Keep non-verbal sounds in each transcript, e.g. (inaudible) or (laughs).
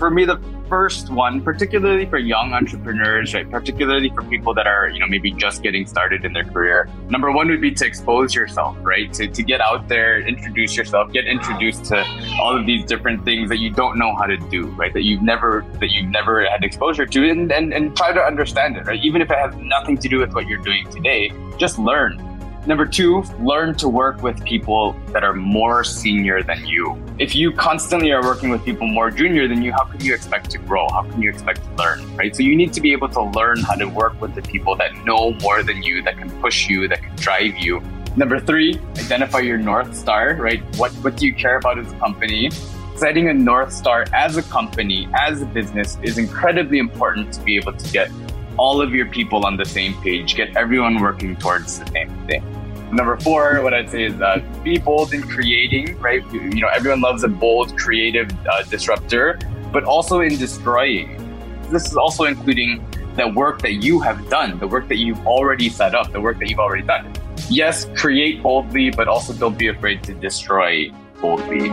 For me, the first one, particularly for young entrepreneurs, right? Particularly for people that are, you know, maybe just getting started in their career. Number one would be to expose yourself, right? To, to get out there, introduce yourself, get introduced to all of these different things that you don't know how to do, right? That you've never that you've never had exposure to and, and, and try to understand it, right? Even if it has nothing to do with what you're doing today, just learn Number two, learn to work with people that are more senior than you. If you constantly are working with people more junior than you, how can you expect to grow? How can you expect to learn, right? So you need to be able to learn how to work with the people that know more than you, that can push you, that can drive you. Number three, identify your North Star, right? What, what do you care about as a company? Setting a North Star as a company, as a business is incredibly important to be able to get all of your people on the same page, get everyone working towards the same thing. Number four, what I'd say is uh, be bold in creating, right? You know, everyone loves a bold, creative uh, disruptor, but also in destroying. This is also including the work that you have done, the work that you've already set up, the work that you've already done. Yes, create boldly, but also don't be afraid to destroy boldly.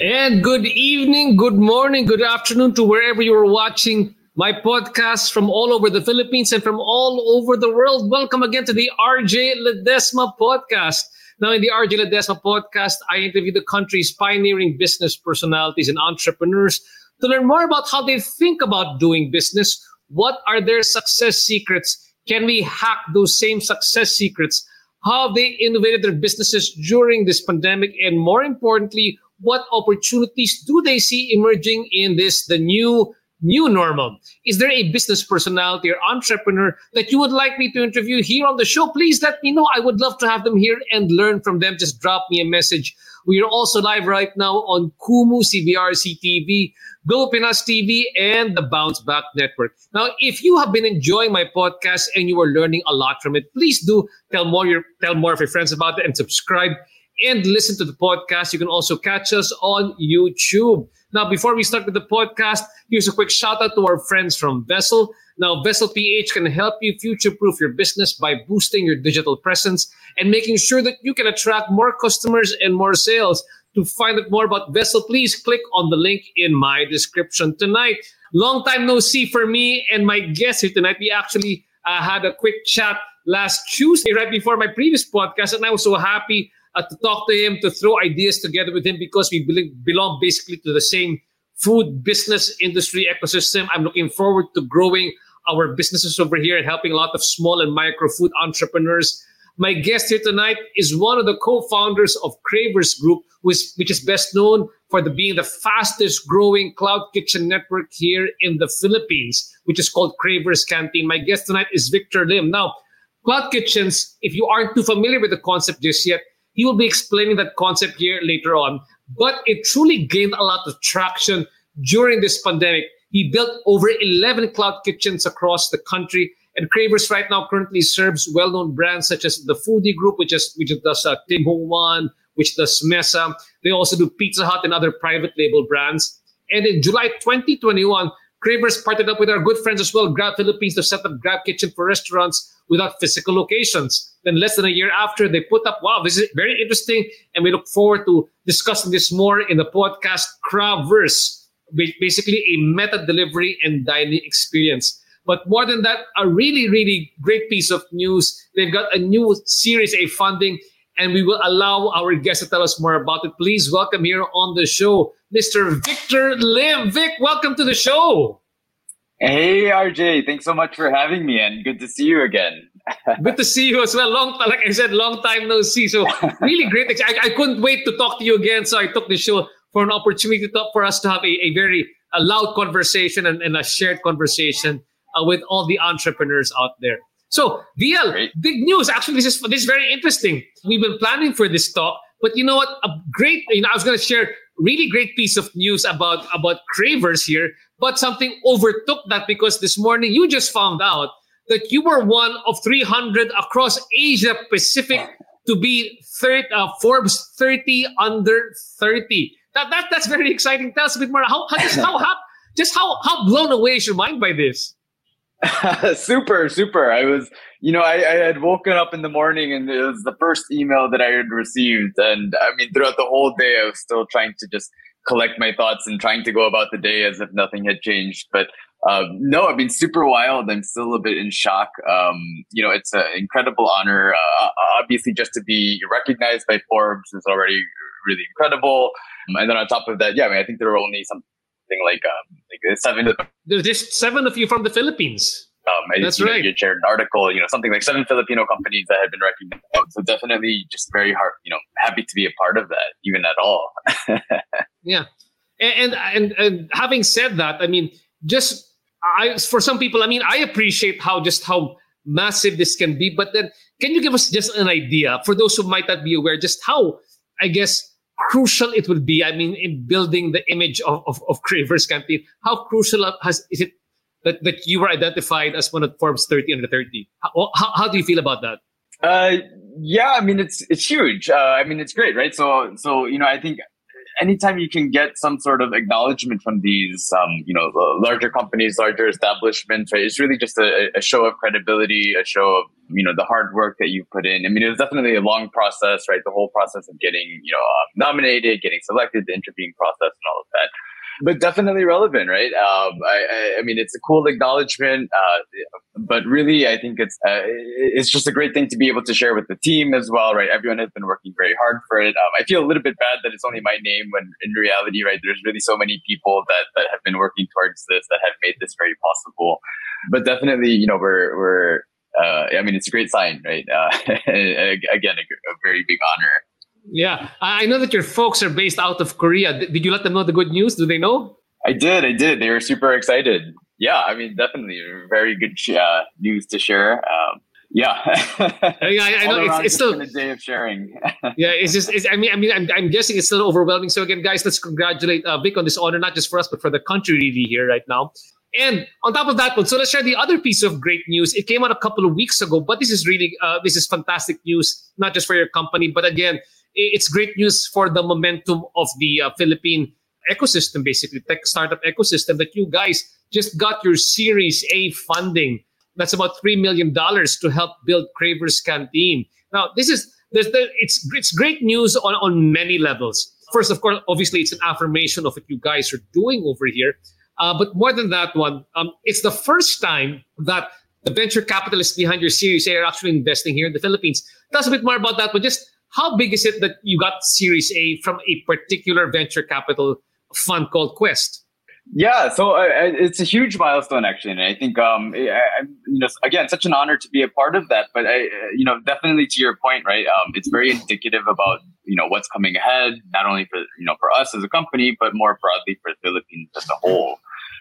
And good evening, good morning, good afternoon to wherever you are watching my podcast from all over the Philippines and from all over the world. Welcome again to the RJ Ledesma podcast. Now, in the RJ Ledesma podcast, I interview the country's pioneering business personalities and entrepreneurs to learn more about how they think about doing business. What are their success secrets? Can we hack those same success secrets? How they innovated their businesses during this pandemic? And more importantly, what opportunities do they see emerging in this, the new new normal? Is there a business personality or entrepreneur that you would like me to interview here on the show? Please let me know. I would love to have them here and learn from them. Just drop me a message. We are also live right now on Kumu, CBRC TV, Pinas TV, and the Bounce Back Network. Now, if you have been enjoying my podcast and you are learning a lot from it, please do tell more your tell more of your friends about it and subscribe and listen to the podcast. You can also catch us on YouTube. Now, before we start with the podcast, here's a quick shout out to our friends from Vessel. Now, Vessel PH can help you future proof your business by boosting your digital presence and making sure that you can attract more customers and more sales. To find out more about Vessel, please click on the link in my description tonight. Long time no see for me and my guest here tonight. We actually uh, had a quick chat last Tuesday, right before my previous podcast, and I was so happy uh, to talk to him, to throw ideas together with him because we belong basically to the same food business industry ecosystem. I'm looking forward to growing our businesses over here and helping a lot of small and micro food entrepreneurs. My guest here tonight is one of the co-founders of Kraver's Group, which, which is best known for the, being the fastest growing cloud kitchen network here in the Philippines, which is called Kraver's Canteen. My guest tonight is Victor Lim. Now, cloud kitchens, if you aren't too familiar with the concept just yet, he will be explaining that concept here later on. But it truly gained a lot of traction during this pandemic. He built over 11 cloud kitchens across the country. And Kraver's right now currently serves well-known brands such as the Foodee Group, which is which does uh, Tim which does Mesa. They also do Pizza Hut and other private label brands. And in July 2021, Kraver's partnered up with our good friends as well, Grab Philippines, to set up Grab Kitchen for restaurants without physical locations. Then less than a year after, they put up, wow, this is very interesting. And we look forward to discussing this more in the podcast Kra-Verse, basically a meta delivery and dining experience. But more than that, a really, really great piece of news. They've got a new Series A funding, and we will allow our guests to tell us more about it. Please welcome here on the show, Mr. Victor Lim. Vic, welcome to the show. Hey, RJ. Thanks so much for having me, and good to see you again. Good to see you as well. Long, like I said, long time no see. So really great. I, I couldn't wait to talk to you again. So I took the show for an opportunity to talk, for us to have a, a very a loud conversation and, and a shared conversation uh, with all the entrepreneurs out there. So, VL, Great. big news. Actually, this is this is very interesting. We've been planning for this talk, but you know what? A great, you know, I was going to share really great piece of news about about Kraver's here, but something overtook that because this morning you just found out that you were one of 300 across Asia Pacific to be third, uh, Forbes 30 under 30. That, that that's very exciting. Tell us a bit more. How, how just how, how just how how blown away is your mind by this? (laughs) super, super. I was, you know, I, I, had woken up in the morning and it was the first email that I had received. And I mean, throughout the whole day, I was still trying to just collect my thoughts and trying to go about the day as if nothing had changed. But um, no, I mean, super wild. I'm still a bit in shock. Um, you know, it's an incredible honor. Uh, obviously, just to be recognized by Forbes is already really incredible. And then on top of that, yeah, I mean, I think there were only something like um, like seven. There's just seven of you from the Philippines. Um, I, That's you right. You shared an article, you know, something like seven Filipino companies that had been recognized. So definitely, just very hard, you know, happy to be a part of that, even at all. (laughs) yeah, and, and and having said that, I mean, just I for some people, I mean, I appreciate how just how massive this can be, but then can you give us just an idea for those who might not be aware, just how I guess crucial it will be. I mean, in building the image of, of, of Kraver's campaign, how crucial has is it that, that you were identified as one of Forbes 30 under 30? How, how, how do you feel about that? Uh, yeah, I mean, it's it's huge. Uh, I mean, it's great, right? So, so you know, I think anytime you can get some sort of acknowledgement from these, um, you know, larger companies, larger establishments, right? It's really just a, a, show of credibility, a show of, you know, the hard work that you've put in. I mean, it was definitely a long process, right? The whole process of getting, you know, um, nominated, getting selected, the interviewing process and all of that but definitely relevant, right? Um, I, I, mean, it's a cool acknowledgement, uh, but really, I think it's uh, it's just a great thing to be able to share with the team as well, right? Everyone has been working very hard for it. Um, I feel a little bit bad that it's only my name, when in reality, right, there's really so many people that that have been working towards this that have made this very possible. But definitely, you know, we're we're uh, I mean, it's a great sign, right? Uh, (laughs) again, a, a very big honor. Yeah, I know that your folks are based out of Korea. Did you let them know the good news? Do they know? I did. I did. They were super excited. Yeah, I mean, definitely very good uh, news to share. Um, yeah, (laughs) I, I, I know it's, it's still a day of sharing. (laughs) yeah, it's just. It's, I mean, I mean, I'm, I'm guessing it's still overwhelming. So again, guys, let's congratulate uh, Vic on this honor, not just for us, but for the country, really here right now. And on top of that one, so let's share the other piece of great news. It came out a couple of weeks ago, but this is really uh, this is fantastic news, not just for your company, but again, it's great news for the momentum of the uh, Philippine ecosystem, basically tech startup ecosystem. That you guys just got your Series A funding. That's about three million dollars to help build Kraver's Canteen. Now, this is there's the, it's it's great news on on many levels. First, of course, obviously, it's an affirmation of what you guys are doing over here. Uh, but more than that one, um, it's the first time that the venture capitalists behind your Series A are actually investing here in the Philippines. Tell us a bit more about that, but just how big is it that you got Series A from a particular venture capital fund called Quest? Yeah, so uh, it's a huge milestone actually, and I think um, I, I, you know, again, such an honor to be a part of that. But I, you know, definitely to your point, right? Um, it's very indicative about you know what's coming ahead, not only for you know for us as a company, but more broadly for the Philippines as a whole.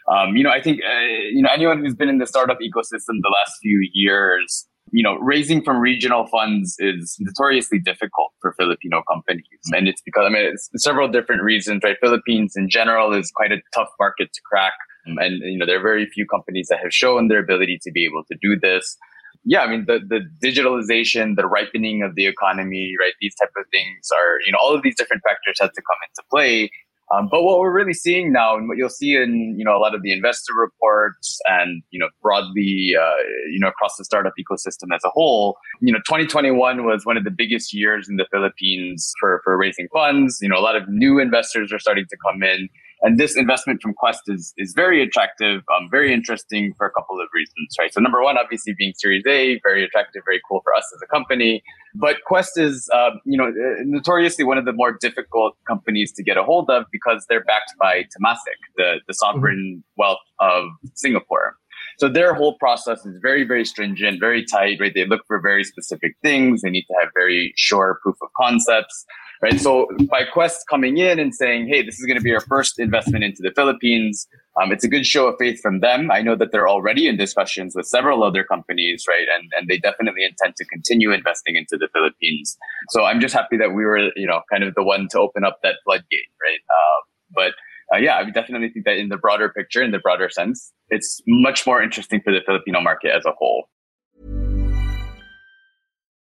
Um, you know, I think uh, you know anyone who's been in the startup ecosystem the last few years you know, raising from regional funds is notoriously difficult for Filipino companies. And it's because, I mean, it's several different reasons, right? Philippines in general is quite a tough market to crack. And, you know, there are very few companies that have shown their ability to be able to do this. Yeah, I mean, the, the digitalization, the ripening of the economy, right? These type of things are, you know, all of these different factors have to come into play. Um, but what we're really seeing now, and what you'll see in you know a lot of the investor reports, and you know broadly, uh, you know across the startup ecosystem as a whole, you know 2021 was one of the biggest years in the Philippines for for raising funds. You know a lot of new investors are starting to come in. And this investment from Quest is, is very attractive, um, very interesting for a couple of reasons, right? So number one, obviously being Series A, very attractive, very cool for us as a company. But Quest is, uh, you know, notoriously one of the more difficult companies to get a hold of because they're backed by Temasek, the, the sovereign mm-hmm. wealth of Singapore. So their whole process is very, very stringent, very tight, right? They look for very specific things. They need to have very sure proof of concepts right? So by Quest coming in and saying, "Hey, this is going to be our first investment into the Philippines," um, it's a good show of faith from them. I know that they're already in discussions with several other companies, right? And and they definitely intend to continue investing into the Philippines. So I'm just happy that we were, you know, kind of the one to open up that floodgate, right? Uh, but uh, yeah, I definitely think that in the broader picture, in the broader sense, it's much more interesting for the Filipino market as a whole.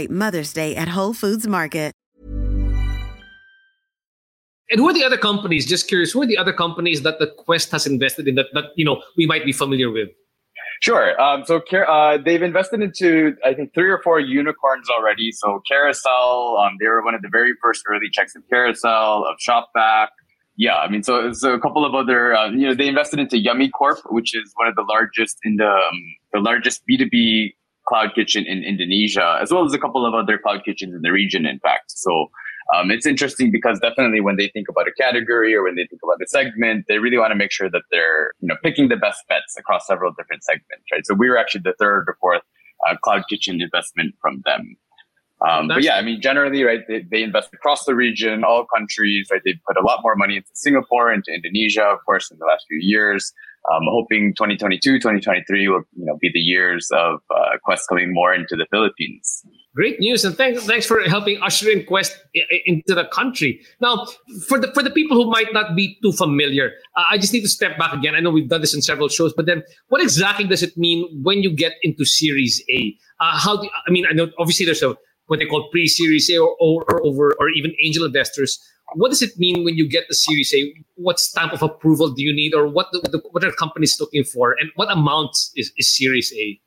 celebrate Mother's Day at Whole Foods Market. And who are the other companies? Just curious, who are the other companies that the Quest has invested in that, that you know we might be familiar with? Sure. Um, so uh, they've invested into, I think, three or four unicorns already. So Carousell, um, they were one of the very first early checks of Carousell, of Shopback. Yeah, I mean, so, so a couple of other, uh, you know, they invested into Yummy Corp, which is one of the largest in the um, the largest B two B cloud kitchen in Indonesia, as well as a couple of other cloud kitchens in the region, in fact. So um, it's interesting because definitely when they think about a category or when they think about a segment, they really want to make sure that they're you know picking the best bets across several different segments, right? So we were actually the third or fourth uh, cloud kitchen investment from them. Um, but yeah, I mean, generally, right, they, they invest across the region, all countries, right? They put a lot more money into Singapore, into Indonesia, of course, in the last few years. Um, hoping 2022, 2023 will you know be the years of uh, Quest coming more into the Philippines. Great news, and thanks thanks for helping usher in Quest into the country. Now, for the for the people who might not be too familiar, uh, I just need to step back again. I know we've done this in several shows, but then what exactly does it mean when you get into Series A? Uh, how do I mean? I know obviously there's a what they call pre-Series A or, or, or over or even angel investors what does it mean when you get the Series A? What stamp of approval do you need, or what the, what are companies looking for, and what amount is, is Series A?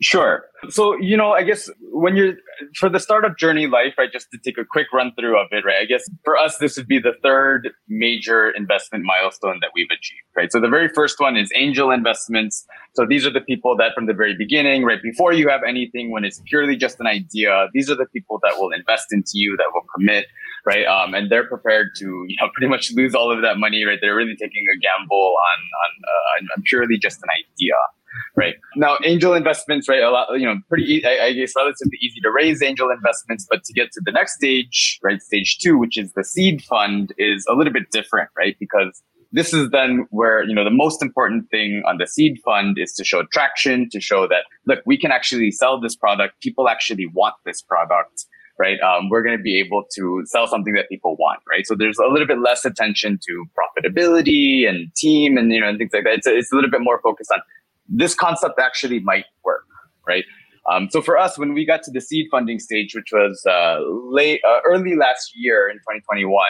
Sure. So, you know, I guess when you're for the startup journey life, right, just to take a quick run through of it, right? I guess for us, this would be the third major investment milestone that we've achieved, right? So the very first one is angel investments. So these are the people that from the very beginning, right, before you have anything, when it's purely just an idea, these are the people that will invest into you, that will commit, right? Um, and they're prepared to, you know, (laughs) pretty much lose all of that money, right? They're really taking a gamble on, on, uh, purely just an idea right? Now, angel investments, right? A lot, you know, pretty, I, I guess, relatively easy to raise angel investments, but to get to the next stage, right? Stage two, which is the seed fund, is a little bit different, right? Because this is then where, you know, the most important thing on the seed fund is to show traction, to show that, look, we can actually sell this product. People actually want this product right? Um, we're going to be able to sell something that people want, right? So there's a little bit less attention to profitability and team and, you know, and things like that. It's a, it's a little bit more focused on this concept actually might work, right? Um, so for us, when we got to the seed funding stage, which was uh, late, uh, early last year in 2021,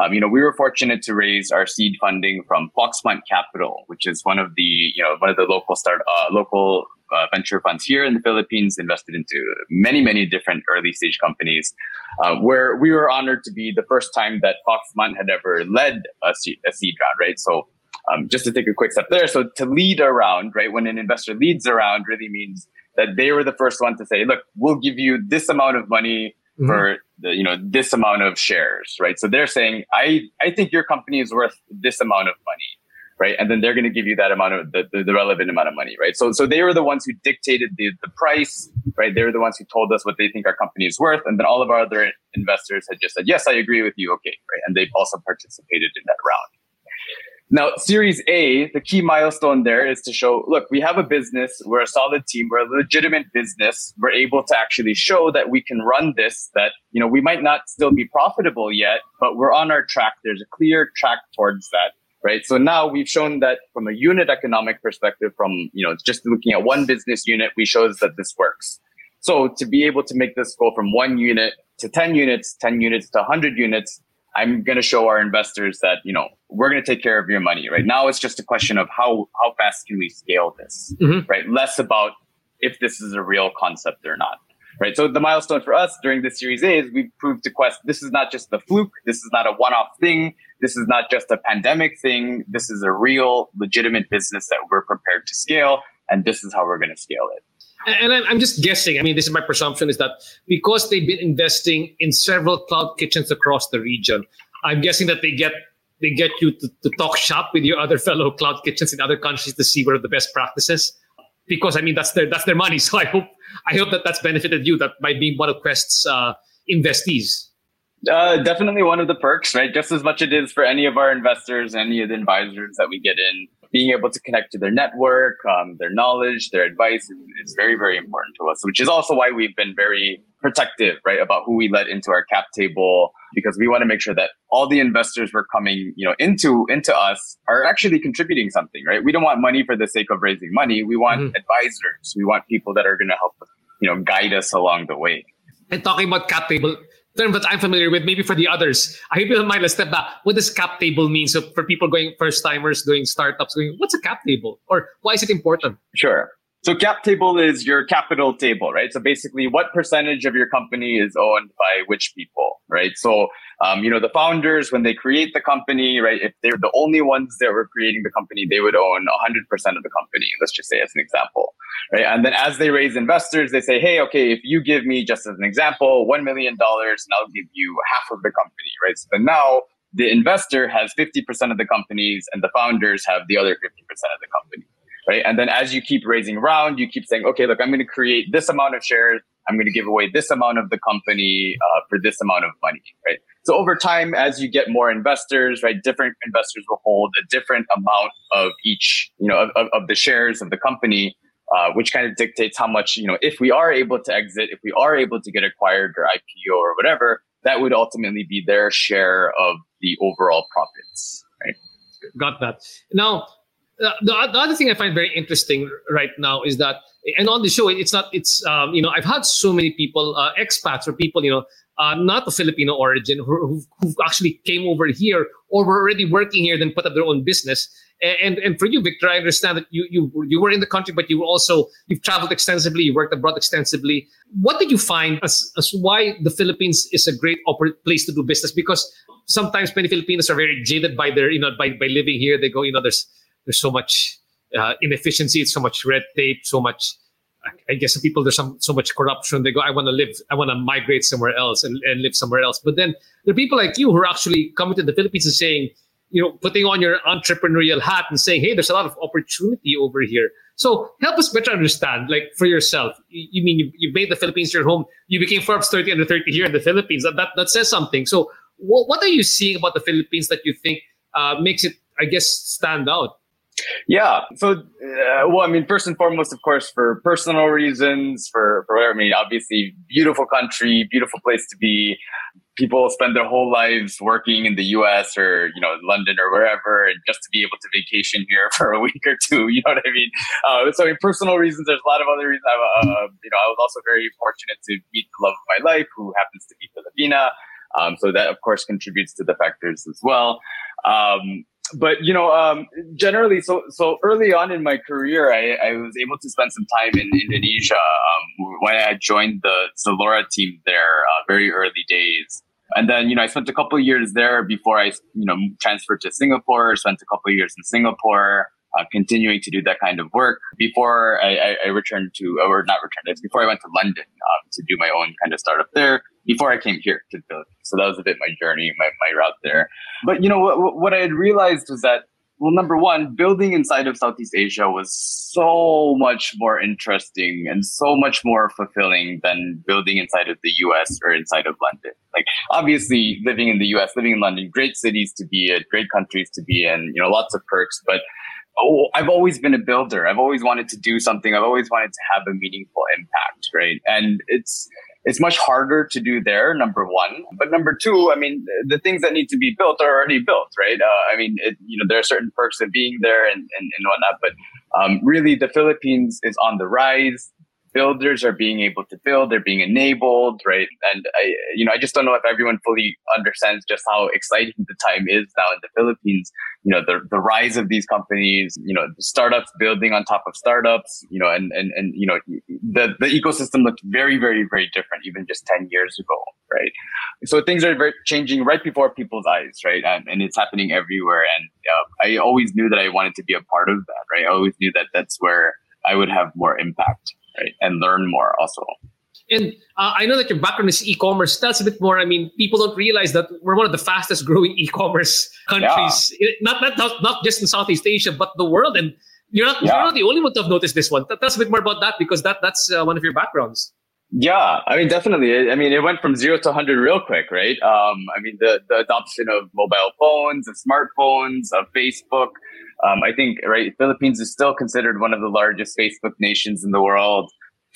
um, you know, we were fortunate to raise our seed funding from Foxmont Capital, which is one of the, you know, one of the local start, uh, local uh, venture funds here in the Philippines, invested into many, many different early stage companies, uh, where we were honored to be the first time that Foxmont had ever led a seed, a seed round, right? So um, just to take a quick step there. So to lead a round, right, when an investor leads a round really means that they were the first one to say, look, we'll give you this amount of money mm-hmm. for the, you know, this amount of shares, right? So they're saying, I, I think your company is worth this amount of money right? And then they're going to give you that amount of the, the, the, relevant amount of money, right? So, so they were the ones who dictated the, the price, right? They were the ones who told us what they think our company is worth. And then all of our other investors had just said, yes, I agree with you. Okay. Right. And they've also participated in that round. Now, Series A, the key milestone there is to show, look, we have a business. We're a solid team. We're a legitimate business. We're able to actually show that we can run this, that, you know, we might not still be profitable yet, but we're on our track. There's a clear track towards that right? So now we've shown that from a unit economic perspective, from, you know, just looking at one business unit, we shows that this works. So to be able to make this go from one unit to 10 units, 10 units to 100 units, I'm going to show our investors that, you know, we're going to take care of your money, right? Now it's just a question of how, how fast can we scale this, mm-hmm. right? Less about if this is a real concept or not right? So the milestone for us during this Series A is we proved to Quest this is not just the fluke. This is not a one-off thing. This is not just a pandemic thing. This is a real, legitimate business that we're prepared to scale, and this is how we're going to scale it. And I'm just guessing. I mean, this is my presumption: is that because they've been investing in several cloud kitchens across the region, I'm guessing that they get they get you to, to talk shop with your other fellow cloud kitchens in other countries to see what are the best practices because I mean that's their that's their money. (laughs) So I hope I hope that that's benefited you. That might be one of Quest's uh, investees. Uh, definitely one of the perks, right? Just as much it is for any of our investors, any of the advisors that we get in, being able to connect to their network, um, their knowledge, their advice is, is, very, very important to us, which is also why we've been very protective, right, about who we let into our cap table, because we want to make sure that all the investors we're coming, you know, into into us are actually contributing something, right? We don't want money for the sake of raising money. We want mm-hmm. advisors. We want people that are going to help, you know, guide us along the way. And talking about cap table, term that I'm familiar with, maybe for the others. I hope you don't mind, let's step back. What does cap table mean? So for people going first timers, doing startups, going, what's a cap table? Or why is it important? Sure. So cap table is your capital table, right? So basically what percentage of your company is owned by which people, right? So, um, you know, the founders, when they create the company, right? If they're the only ones that were creating the company, they would own 100% of the company. Let's just say as an example, right? And then as they raise investors, they say, Hey, okay, if you give me just as an example, $1 million and I'll give you half of the company, right? So then now the investor has 50% of the companies and the founders have the other 50% of the company right? And then as you keep raising around, you keep saying, okay, look, I'm going to create this amount of shares. I'm going to give away this amount of the company uh, for this amount of money, right? So over time, as you get more investors, right, different investors will hold a different amount of each, you know, of, of the shares of the company, uh, which kind of dictates how much, you know, if we are able to exit, if we are able to get acquired or IPO or whatever, that would ultimately be their share of the overall profits, right? Got that. Now, the, the other thing I find very interesting right now is that, and on the show, it's not, it's, um, you know, I've had so many people, uh, expats or people, you know, uh, not of Filipino origin who, who actually came over here or were already working here, then put up their own business. And, and for you, Victor, I understand that you, you, you were in the country, but you also, you've traveled extensively, you worked abroad extensively. What did you find as, as why the Philippines is a great place to do business? Because sometimes many Filipinos are very jaded by their, you know, by, by living here. They go, you know, there's, there's so much uh, inefficiency, it's so much red tape, so much. I guess some people there's some so much corruption. They go, I want to live, I want to migrate somewhere else and, and live somewhere else. But then there are people like you who are actually coming to the Philippines and saying, you know, putting on your entrepreneurial hat and saying, hey, there's a lot of opportunity over here. So help us better understand, like for yourself. You, you mean you, you made the Philippines your home? You became Forbes 30 under 30 here in the Philippines. That that, that says something. So what, what are you seeing about the Philippines that you think uh, makes it, I guess, stand out? Yeah. So, uh, well, I mean, first and foremost, of course, for personal reasons, for, for, I mean, obviously, beautiful country, beautiful place to be. People spend their whole lives working in the US or, you know, London or wherever, and just to be able to vacation here (laughs) for a week or two, you know what I mean? Uh, so, in personal reasons, there's a lot of other reasons. I, uh, you know, I was also very fortunate to meet the love of my life, who happens to be Filipina. Um, so that, of course, contributes to the factors as well. Um, but you know, um, generally, so so early on in my career, I, I was able to spend some time in Indonesia um, when I joined the Zalora team there, uh, very early days. And then, you know, I spent a couple years there before I, you know, transferred to Singapore. Spent a couple years in Singapore. Uh, continuing to do that kind of work before I, I, I returned to, or not returned, it's before I went to London um, to do my own kind of startup there before I came here to the. So that was a bit my journey, my, my route there. But, you know, what, what I had realized was that well, number one, building inside of Southeast Asia was so much more interesting and so much more fulfilling than building inside of the US or inside of London. Like, obviously, living in the US, living in London, great cities to be in, great countries to be in, you know, lots of perks. But I've always been a builder. I've always wanted to do something. I've always wanted to have a meaningful impact, right? And it's, it's much harder to do there, number one. But number two, I mean, the things that need to be built are already built, right? Uh, I mean, it, you know, there are certain perks of being there and, and, and whatnot, but um, really the Philippines is on the rise builders are being able to build, they're being enabled, right? And I, you know, I just don't know if everyone fully understands just how exciting the time is now in the Philippines. You know, the, the rise of these companies, you know, startups building on top of startups, you know, and, and, and, you know, the, the ecosystem looked very, very, very different even just 10 years ago, right? So things are very changing right before people's eyes, right? And, and it's happening everywhere. And uh, I always knew that I wanted to be a part of that, right? I always knew that that's where I would have more impact right? And learn more also. And uh, I know that your background is e-commerce. That's a bit more. I mean, people don't realize that we're one of the fastest growing (laughs) e-commerce countries, yeah. not, not, not not just in Southeast Asia, but the world. And you're not yeah. you're not the only one to have noticed this one. Tell us a bit more about that because that that's uh, one of your backgrounds. Yeah, I mean, definitely. I mean, it went from zero to 100 real quick, right? Um, I mean, the, the adoption of mobile phones, of smartphones, of Facebook. Um, I think, right, Philippines is still considered one of the largest Facebook nations in the world.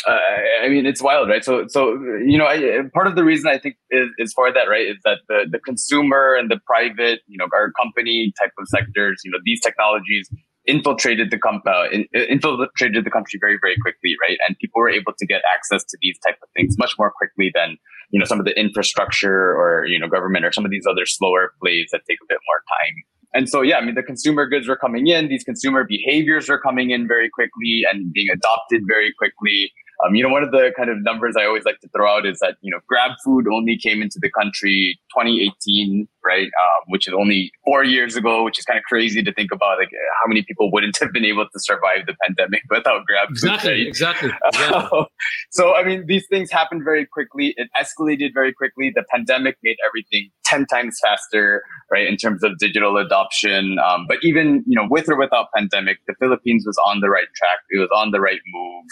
Uh, I mean, it's wild, right? So, so you know, I, part of the reason I think is, is for that, right, is that the the consumer and the private, you know, our company type of sectors, you know, these technologies infiltrated the com- uh, in, infiltrated the country very very quickly right and people were able to get access to these type of things much more quickly than you know some of the infrastructure or you know government or some of these other slower plays that take a bit more time and so yeah i mean the consumer goods were coming in. These consumer behaviors are coming in very quickly and being adopted very quickly um, you know, one of the kind of numbers I always like to throw out is that, you know, Grab Food only came into the country 2018, right? Um, which is only four years ago, which is kind of crazy to think about, like how many people wouldn't (laughs) have been able to survive the pandemic (laughs) without Grab exactly, Food. Right? Exactly, (laughs) exactly. so, I mean, these things happened very quickly. It escalated very quickly. The pandemic made everything 10 times faster, right? In terms of digital adoption. Um, but even, you know, with or without pandemic, the Philippines was on the right track. It was on the right move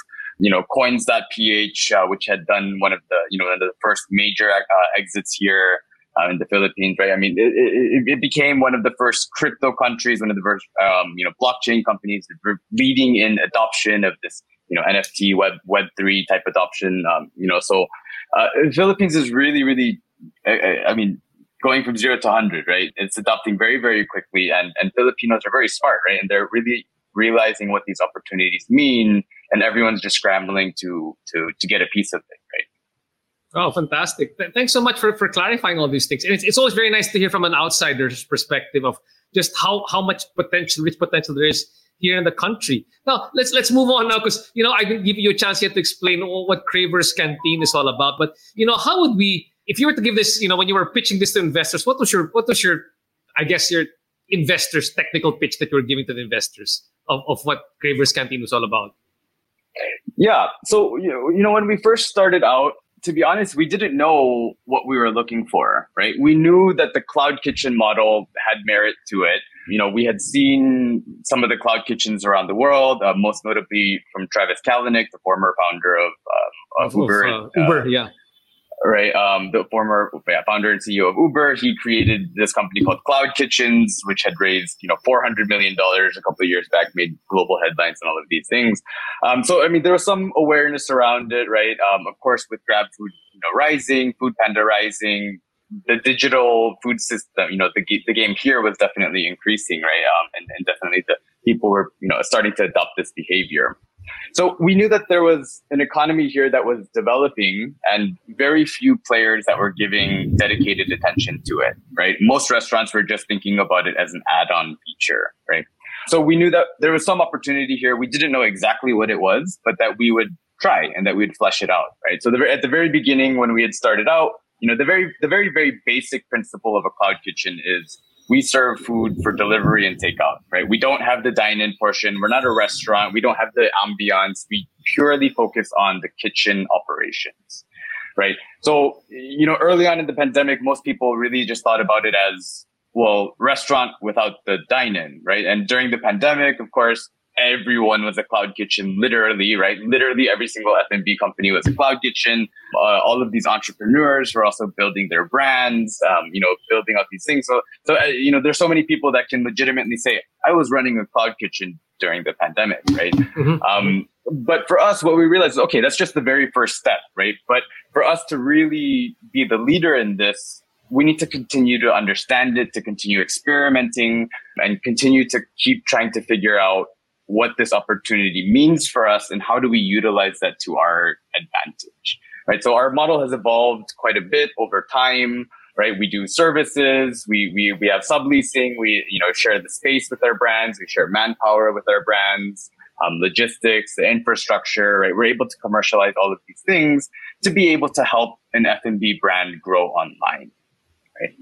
you know, coins.ph, uh, which had done one of the, you know, the first major uh, exits here uh, in the Philippines, right? I mean, it, it, it, became one of the first crypto countries, one of the first, um, you know, blockchain companies leading in adoption of this, you know, NFT web, web three type adoption. Um, you know, so, uh, Philippines is really, really, I, I mean, going from zero to 100, right? It's adopting very, very quickly. And, and Filipinos are very smart, right? And they're really realizing what these opportunities mean and everyone's just scrambling to to to get a piece of it right Oh, fantastic. Th- thanks so much for, for clarifying all these things. And it's, it's always very nice to hear from an outsider's perspective of just how, how much potential, rich potential there is here in the country. Now, let's let's move on now because, you know, I didn't give you a chance yet to explain what Kraver's Canteen is all about. But, you know, how would we, if you were to give this, you know, when you were pitching this to investors, what was your, what was your, I guess, your investors' technical pitch that you were giving to the investors of, of what Kraver's Canteen was all about? Yeah. So, you know, when we first started out, to be honest, we didn't know what we were looking for, right? We knew that the cloud kitchen model had merit to it. You know, we had seen some of the cloud kitchens around the world, uh, most notably from Travis Kalanick, the former founder of, um, of, of Uber. Uh, Uber, yeah right? Um, the former founder and CEO of Uber, he created this company called Cloud Kitchens, which had raised, you know, $400 million a couple of years back, made global headlines and all of these things. Um, so, I mean, there was some awareness around it, right? Um, of course, with Grab Food, you know, rising, Food Panda rising, the digital food system, you know, the, the game here was definitely increasing, right? Um, and, and definitely the people were, you know, starting to adopt this behavior. So we knew that there was an economy here that was developing and very few players that were giving dedicated attention to it, right? Most restaurants were just thinking about it as an add-on feature, right? So we knew that there was some opportunity here. We didn't know exactly what it was, but that we would try and that we'd flesh it out, right? So the, at the very beginning, when we had started out, you know, the very, the very, very basic principle of a cloud kitchen is we serve food for delivery and takeout, right? We don't have the dine-in portion. We're not a restaurant. We don't have the ambiance. We purely focus on the kitchen operations, right? So, you know, early on in the pandemic, most people really just thought about it as, well, restaurant without the dine-in, right? And during the pandemic, of course, everyone was a cloud kitchen, literally, right? Literally every single F&B company was a cloud kitchen. Uh, all of these entrepreneurs were also building their brands, um, you know, building out these things. So, so uh, you know, there's so many people that can legitimately say, I was running a cloud kitchen during the pandemic, right? Mm-hmm. Um, but for us, what we realized is, okay, that's just the very first step, right? But for us to really be the leader in this, we need to continue to understand it, to continue experimenting and continue to keep trying to figure out what this opportunity means for us and how do we utilize that to our advantage right? So our model has evolved quite a bit over time right? We do services we we, we have subleasing we you know share the space with our brands we share manpower with our brands um, logistics the infrastructure right? We're able to commercialize all of these things to be able to help an f&b brand grow online right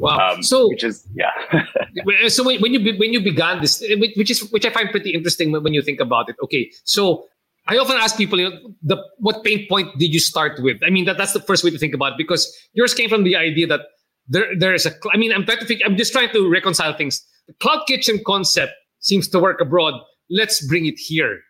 Wow. Um, so which is yeah. (laughs) so when, you when you began this, which is which I find pretty interesting when you think about it. Okay, so I often ask people, you know, the what pain point did you start with? I mean, that that's the first way to think about it because yours came from the idea that there there is a. I mean, I'm trying to think. I'm just trying to reconcile things. The cloud kitchen concept seems to work abroad. Let's bring it here.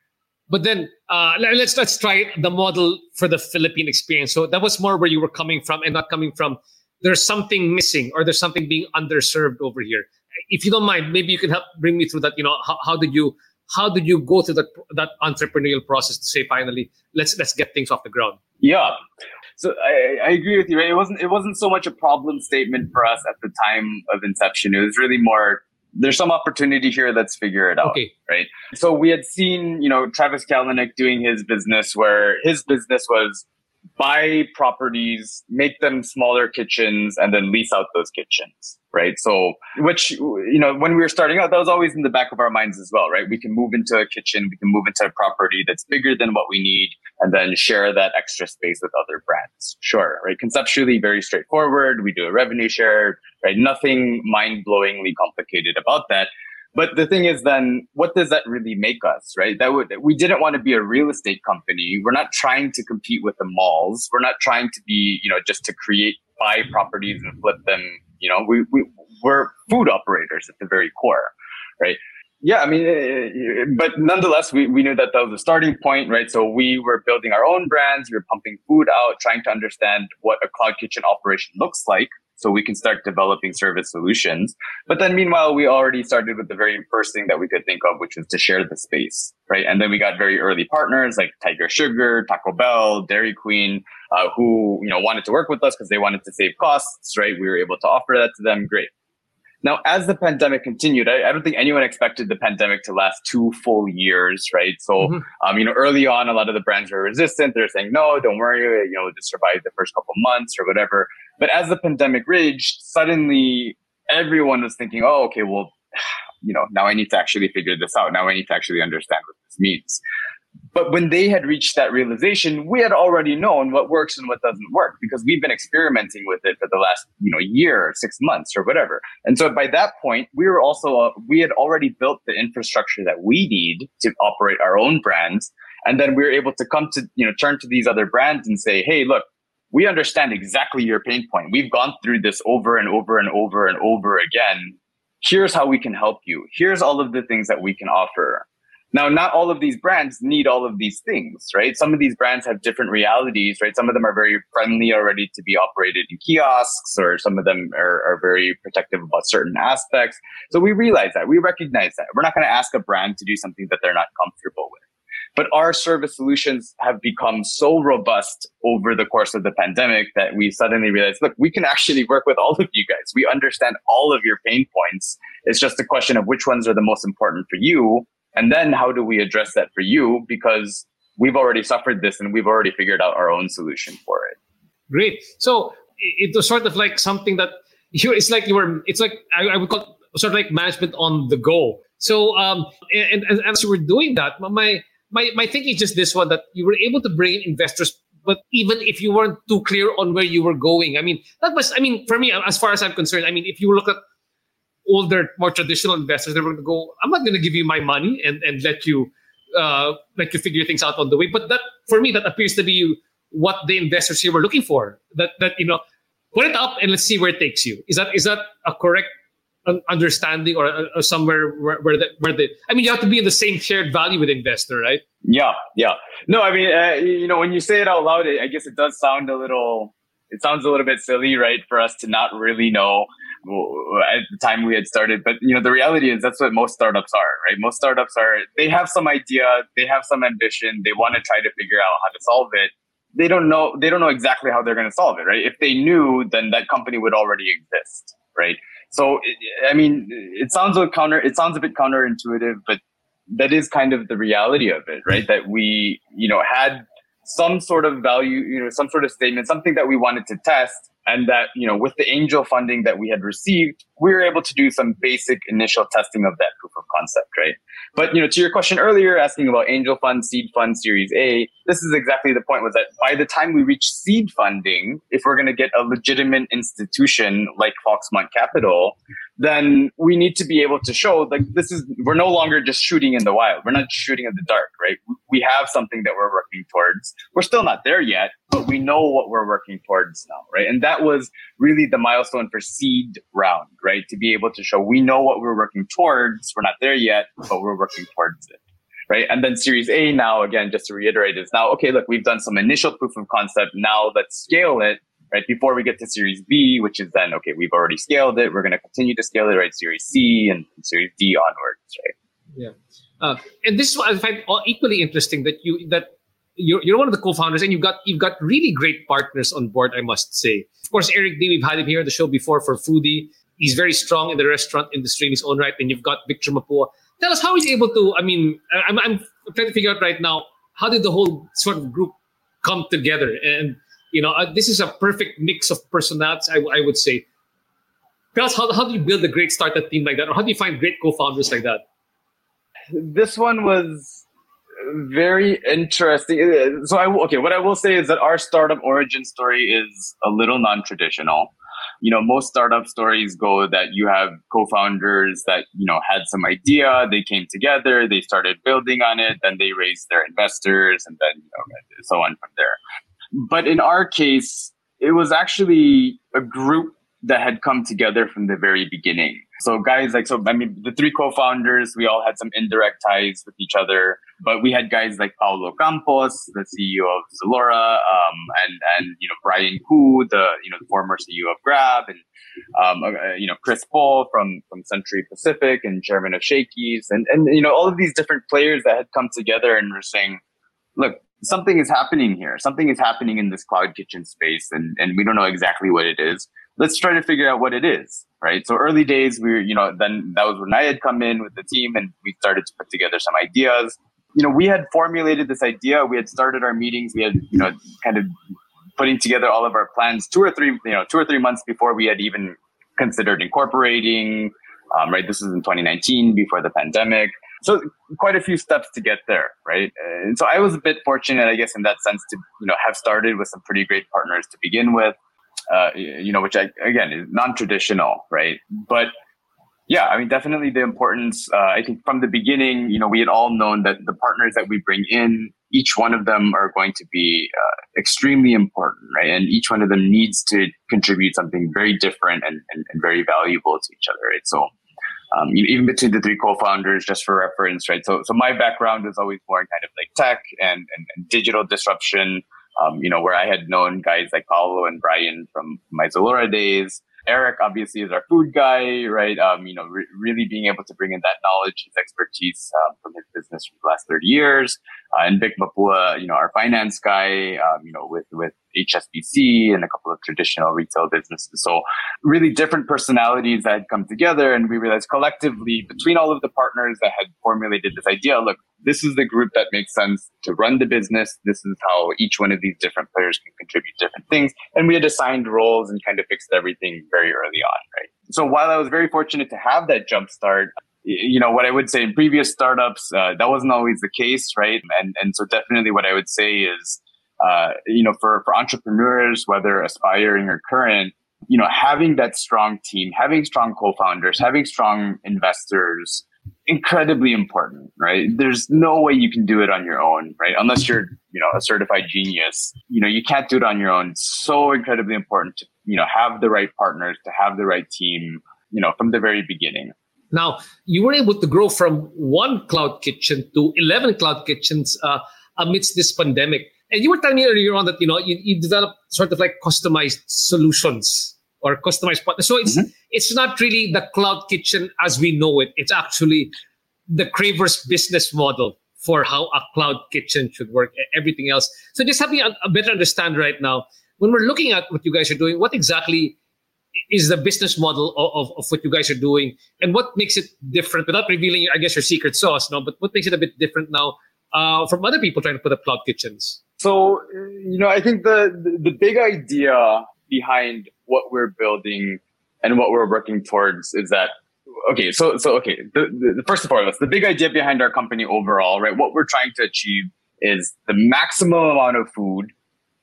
But then uh, let's let's try the model for the Philippine experience. So that was more where you were coming from, and not coming from there's something missing or there's something being underserved over here. If you don't mind, maybe you can help bring me through that. You know, how, how did you how did you go through that that entrepreneurial process to say finally let's let's get things off the ground? Yeah. So I, I agree with you. Right? It wasn't it wasn't so much a problem statement for us at the time of inception. It was really more there's some opportunity here. Let's figure it out. Okay. Right. So we had seen, you know, Travis Kalanick doing his business where his business was buy properties, make them smaller kitchens, and then lease out those kitchens, right? So, which, you know, when we were starting out, that was always in the back of our minds as well, right? We can move into a kitchen, we can move into a property that's bigger than what we need, and then share that extra space with other brands. Sure, right? Conceptually, very straightforward. We do a revenue share, right? Nothing mind blowingly complicated about that. But the thing is, then what does that really make us, right? That would we didn't want to be a real estate company. We're not trying to compete with the malls. We're not trying to be, you know, just to create buy properties and flip them. You know, we, we we're food operators at the very core, right? Yeah, I mean, eh, eh, but nonetheless, we, we knew that that was a starting point, right? So we were building our own brands. We were pumping food out, trying to understand what a cloud kitchen operation looks like, so we can start developing service solutions. But then meanwhile, we already started with the very first thing that we could think of, which was to share the space, right? And then we got very early partners like Tiger Sugar, Taco Bell, Dairy Queen, uh, who, you know, wanted to work with us because they wanted to save costs, right? We were able to offer that to them. Great. Now, as the pandemic continued, I, I, don't think anyone expected the pandemic to last two full years, right? So, mm-hmm. um, you know, early on, a lot of the brands were resistant. They're saying, no, don't worry, you know, just survive the first couple months or whatever. But as the pandemic raged, suddenly everyone was thinking, oh, okay, well, (sighs) you know, now I need to actually figure this out. Now I need to actually understand what this means. But when they had reached that realization, we had already known what works and what doesn't work because we've been experimenting with it for the last, you know, year or six months or whatever. And so by that point, we were also, uh, we had already built the infrastructure that we need to operate our own brands. And then we were able to come to, you know, turn to these other brands and say, Hey, look, we understand exactly your pain point. We've gone through this over and over and over and over again. Here's how we can help you. Here's all of the things that we can offer. Now, not all of these brands need all of these things, right? Some of these brands have different realities, right? Some of them are very friendly already to be operated in kiosks, or some of them are, are very protective about certain aspects. So we realize that. We recognize that. We're not going to ask a brand to do something that they're not comfortable with. But our service solutions have become so robust over the course of the pandemic that we suddenly realized, look, we can actually work with all of you guys. We understand all of your pain points. It's just a question of which ones are the most important for you. And then how do we address that for you? Because we've already suffered this and we've already figured out our own solution for it. Great. So it was sort of like something that you, it's like you were, it's like, I, I would call sort of like management on the go. So, um, and, and as you were doing that, my, my my thinking is just this one that you were able to bring in investors but even if you weren't too clear on where you were going i mean that was i mean for me as far as i'm concerned i mean if you look at older, more traditional investors, they were going to go, I'm not going to give you my money and, and let you uh, let you figure things out on the way. But that, for me, that appears to be what the investors here were looking for. That that you know, put it up and let's see where it takes you. Is that is that a correct understanding or, or uh, somewhere where, where the where the I mean, you have to be in the same shared value with the investor, right? Yeah, yeah. No, I mean, uh, you know, when you say it out loud, I guess it does sound a little. It sounds a little bit silly, right, for us to not really know at the time we had started. But you know, the reality is that's what most startups are, right? Most startups are they have some idea, they have some ambition, they want to try to figure out how to solve it. They don't know they don't know exactly how they're going to solve it, right? If they knew, then that company would already exist, right? So, I mean, it sounds a counter. It sounds a bit counterintuitive, but that is kind of the reality of it, right? That we, you know, had some sort of value, you know, some sort of statement, something that we wanted to test, and that you know with the angel funding that we had received we were able to do some basic initial testing of that proof of concept right? But you know to your question earlier asking about angel fund seed fund series a this is exactly the point was that by the time we reach seed funding if we're going to get a legitimate institution like foxmont capital then we need to be able to show like this is we're no longer just shooting in the wild. We're not shooting in the dark right? We have something that we're working towards. We're still not there yet but we know what we're working towards now right and that was really the milestone for seed round right to be able to show we know what we're working towards we're not there yet but we're working towards it right and then series a now again just to reiterate is now okay look we've done some initial proof of concept now let's scale it right? Before we get to Series B, which is then, okay, we've already scaled it. We're going to continue to scale it, right? Series C and Series D onwards, right? Yeah. Uh, and this is what I find equally interesting that you, that you're, you're one of the co-founders and you've got, you've got really great partners on board, I must say. Of course, Eric Dee, we've had him here on the show before for Foodee. He's very strong in the restaurant industry in his own right. And you've got Victor Mapua. Tell us how he's able to, I mean, I'm, I'm trying to figure out right now, how did the whole sort of group come together? And you know, uh, this is a perfect mix of personalities, I, I would say. Tell us, how, how do you build a great startup team like that? Or how do you find great co-founders like that? This one was very interesting. So I, okay, what I will say is that our startup origin story is a little non-traditional. You know, most startup stories go that you have co-founders that, you know, had some idea, they came together, they started building on it, then they raised their investors and then, you know, so on from there but in our case, it was actually a group that had come together from the very beginning. So guys like so I mean the three co-founders, we all had some indirect ties with each other, but we had guys like Paulo Campos, the CEO of Zalora, um, and and you know Brian Cu, the you know the former CEO of Grab, and um, uh, you know Chris Po from from Century Pacific and chairman of Shakey's, and and you know all of these different players that had come together and were saying, look, something is happening here. Something is happening in this cloud kitchen space, and, and we don't know exactly what it is. Let's try to figure out what it is, right? So early days, we were, you know, then that was when I had come in with the team and we started to put together some ideas. You know, we had formulated this idea. We had started our meetings. We had, you know, kind of putting together all of our plans two or three, you know, two or three months before we had even considered incorporating. Um, right, this was in 2019 before the pandemic so quite a few steps to get there, right? And so I was a bit fortunate, I guess, in that sense to you know have started with some pretty great partners to begin with, uh, you know, which I, again is non-traditional, right? But yeah, I mean, definitely the importance. Uh, I think from the beginning, you know, we had all known that the partners that we bring in, each one of them are going to be uh, extremely important, right? And each one of them needs to contribute something very different and, and, and very valuable to each other, right? So um, even between the three co-founders, just for reference, right? So, so my background is always more in kind of like tech and, and, and digital disruption. Um, you know, where I had known guys like Paulo and Brian from my Zalora days. Eric obviously is our food guy, right? Um, you know, re- really being able to bring in that knowledge, his expertise um, from his business for the last 30 years. Uh, and Vic Mapua, you know, our finance guy, um, you know, with, with HSBC and a couple of traditional retail businesses. So really different personalities that had come together. And we realized collectively between all of the partners that had formulated this idea, look, this is the group that makes sense to run the business. This is how each one of these different players can contribute different things. And we had assigned roles and kind of fixed everything very early on, right? So while I was very fortunate to have that jump start, you know what I would say in previous startups, uh, that wasn't always the case, right? And and so definitely what I would say is, uh, you know, for for entrepreneurs, whether aspiring or current, you know, having that strong team, having strong co-founders, having strong investors, incredibly important, right? There's no way you can do it on your own, right? Unless you're, you know, a certified genius. You know, you can't do it on your own. It's so incredibly important to, you know, have the right partners, to have the right team, you know, from the very beginning. Now, you were able to grow from one cloud kitchen to 11 cloud kitchens uh, amidst this pandemic. And you were telling me earlier on that, you know, you, you developed sort of like customized solutions or customized partners. So it's, mm-hmm. it's not really the cloud kitchen as we know it. It's actually the Kraver's business model for how a cloud kitchen should work, everything else. So just help me a, a better understand right now, when we're looking at what you guys are doing, what exactly is the business model of, of, of, what you guys are doing and what makes it different without revealing i guess your secret sauce no but what makes it a bit different now uh, from other people trying to put up cloud kitchens so you know i think the, the, big idea behind what we're building and what we're working towards is that okay so so okay the, the, the first and foremost the big idea behind our company overall right what we're trying to achieve is the maximum amount of food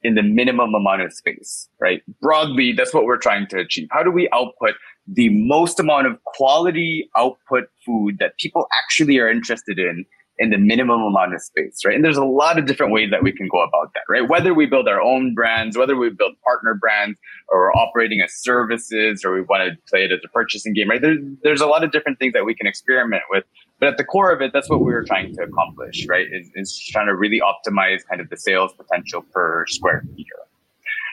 in the minimum amount of space, right? Broadly, that's what we're trying to achieve. How do we output the most amount of quality output food that people actually are interested in in the minimum amount of space, right? And there's a lot of different ways that we can go about that, right? Whether we build our own brands, whether we build partner brands, or we're operating as services, or we want to play it as a purchasing game, right? There's, there's a lot of different things that we can experiment with. But at the core of it, that's what we were trying to accomplish, right? Is, is trying to really optimize kind of the sales potential per square meter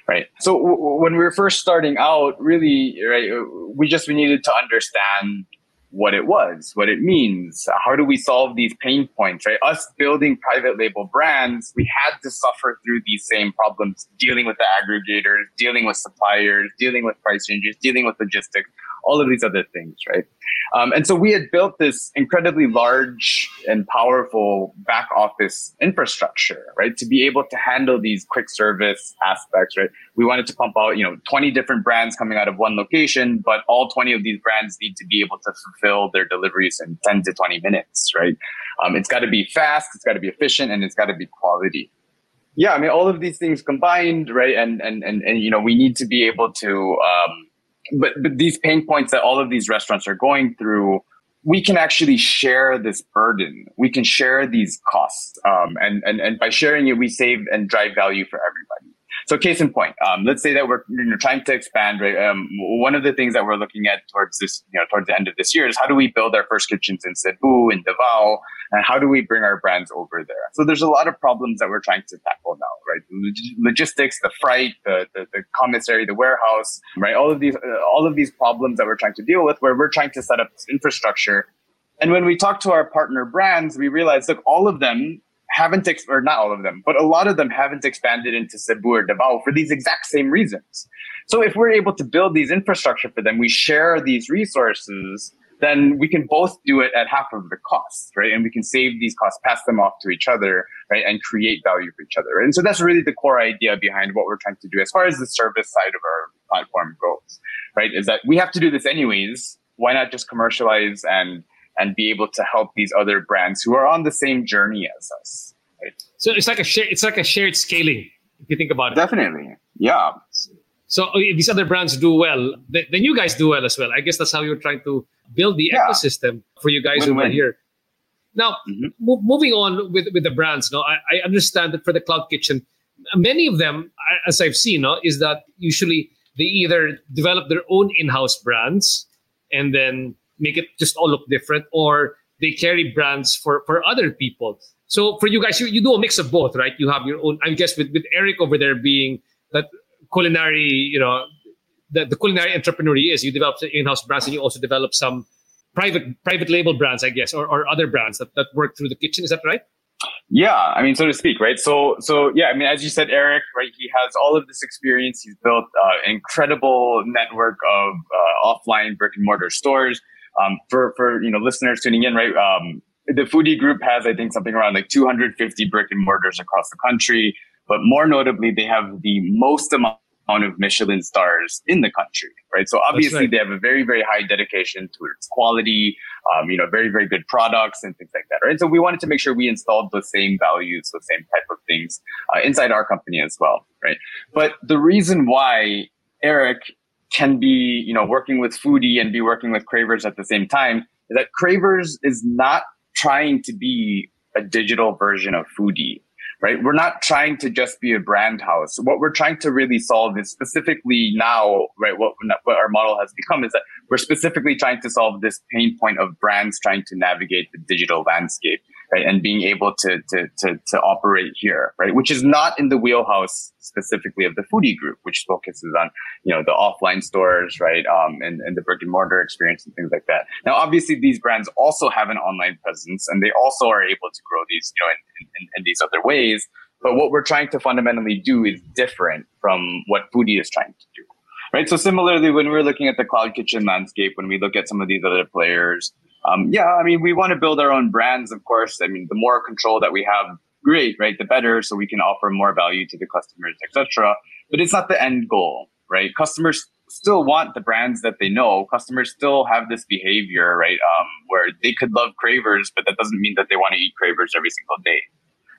right? So w- when we were first starting out, really, right, we just we needed to understand what it was, what it means. How do we solve these pain points, right? Us building private label brands, we had to suffer through these same problems, dealing with the aggregators, dealing with suppliers, dealing with price changes, dealing with logistics, all of these other things, right? Um, and so we had built this incredibly large and powerful back office infrastructure, right? To be able to handle these quick service aspects, right? We wanted to pump out, you know, 20 different brands coming out of one location, but all 20 of these brands need to be able to fulfill their deliveries in 10 to 20 minutes, right? Um, it's got to be fast, it's got to be efficient, and it's got to be quality yeah i mean all of these things combined right and and and, and you know we need to be able to um, but but these pain points that all of these restaurants are going through we can actually share this burden. We can share these costs um, and, and and by sharing it we save and drive value for everybody so case in point, um, let's say that we're you know, trying to expand, right? Um, one of the things that we're looking at towards this, you know, towards the end of this year is how do we build our first kitchens in Cebu, in Davao, and how do we bring our brands over there? So there's a lot of problems that we're trying to tackle now, right? Logistics, the freight, the, the, the commissary, the warehouse, right? All of these, uh, all of these problems that we're trying to deal with where we're trying to set up this infrastructure and when we talk to our partner brands, we realize, look, all of them haven't, ex- or not all of them, but a lot of them haven't expanded into Cebu or Davao for these exact same reasons. So if we're able to build these infrastructure for them, we share these resources, then we can both do it at half of the cost, right? And we can save these costs, pass them off to each other, right? And create value for each other. And so that's really the core idea behind what we're trying to do as far as the service side of our platform goes, right? Is that we have to do this anyways. Why not just commercialize and and be able to help these other brands who are on the same journey as us. Right? So it's like a share, it's like a shared scaling if you think about it. Definitely, yeah. So if these other brands do well, then you guys do well as well. I guess that's how you're trying to build the yeah. ecosystem for you guys Win-win. over here. Now, mm-hmm. mo- moving on with, with the brands, no, I, I, understand that for the cloud kitchen, many of them, as I've seen, no, is that usually they either develop their own in-house brands and then make it just all look different, or they carry brands for for other people. So for you guys, you, you do a mix of both, right? You have your own. I guess with with Eric over there being that culinary, you know, the, the culinary entrepreneur he is. You develop in-house brands, and you also develop some private private label brands, I guess, or, or other brands that, that work through the kitchen. Is that right? Yeah, I mean, so to speak, right? So, so yeah, I mean, as you said, Eric, right? He has all of this experience. He's built uh, an incredible network of uh, offline brick and mortar stores. Um, for for you know listeners tuning in, right? Um, the Foodee Group has, I think, something around like 250 brick and mortars across the country. But more notably, they have the most amount of Michelin stars in the country, right? So obviously, right. they have a very, very high dedication towards quality, um, you know, very, very good products and things like that, right? So we wanted to make sure we installed the same values, the same type of things uh, inside our company as well, right? But the reason why Eric can be, you know, working with Foodee and be working with Kraver's at the same time is that Kraver's is not trying to be a digital version of Foodee right? We're not trying to just be a brand house. What we're trying to really solve is specifically now, right? What, what our model has become is that we're specifically trying to solve this pain point of brands trying to navigate the digital landscape right? And being able to, to, to, to operate here, right? Which is not in the wheelhouse specifically of the Foodee group, which focuses on, you know, the offline stores, right? Um, and, and the brick and mortar experience and things like that. Now, obviously these brands also have an online presence and they also are able to grow these, you know, in, in, in these other ways. But what we're trying to fundamentally do is different from what Foodee is trying to do right? So similarly, when we're looking at the cloud kitchen landscape, when we look at some of these other players, um, yeah, I mean, we want to build our own brands, of course. I mean, the more control that we have, great, right? The better, so we can offer more value to the customers, etc. But it's not the end goal, right? Customers still want the brands that they know. Customers still have this behavior, right? Um, where they could love Kraver's, but that doesn't mean that they want to eat Kraver's every single day.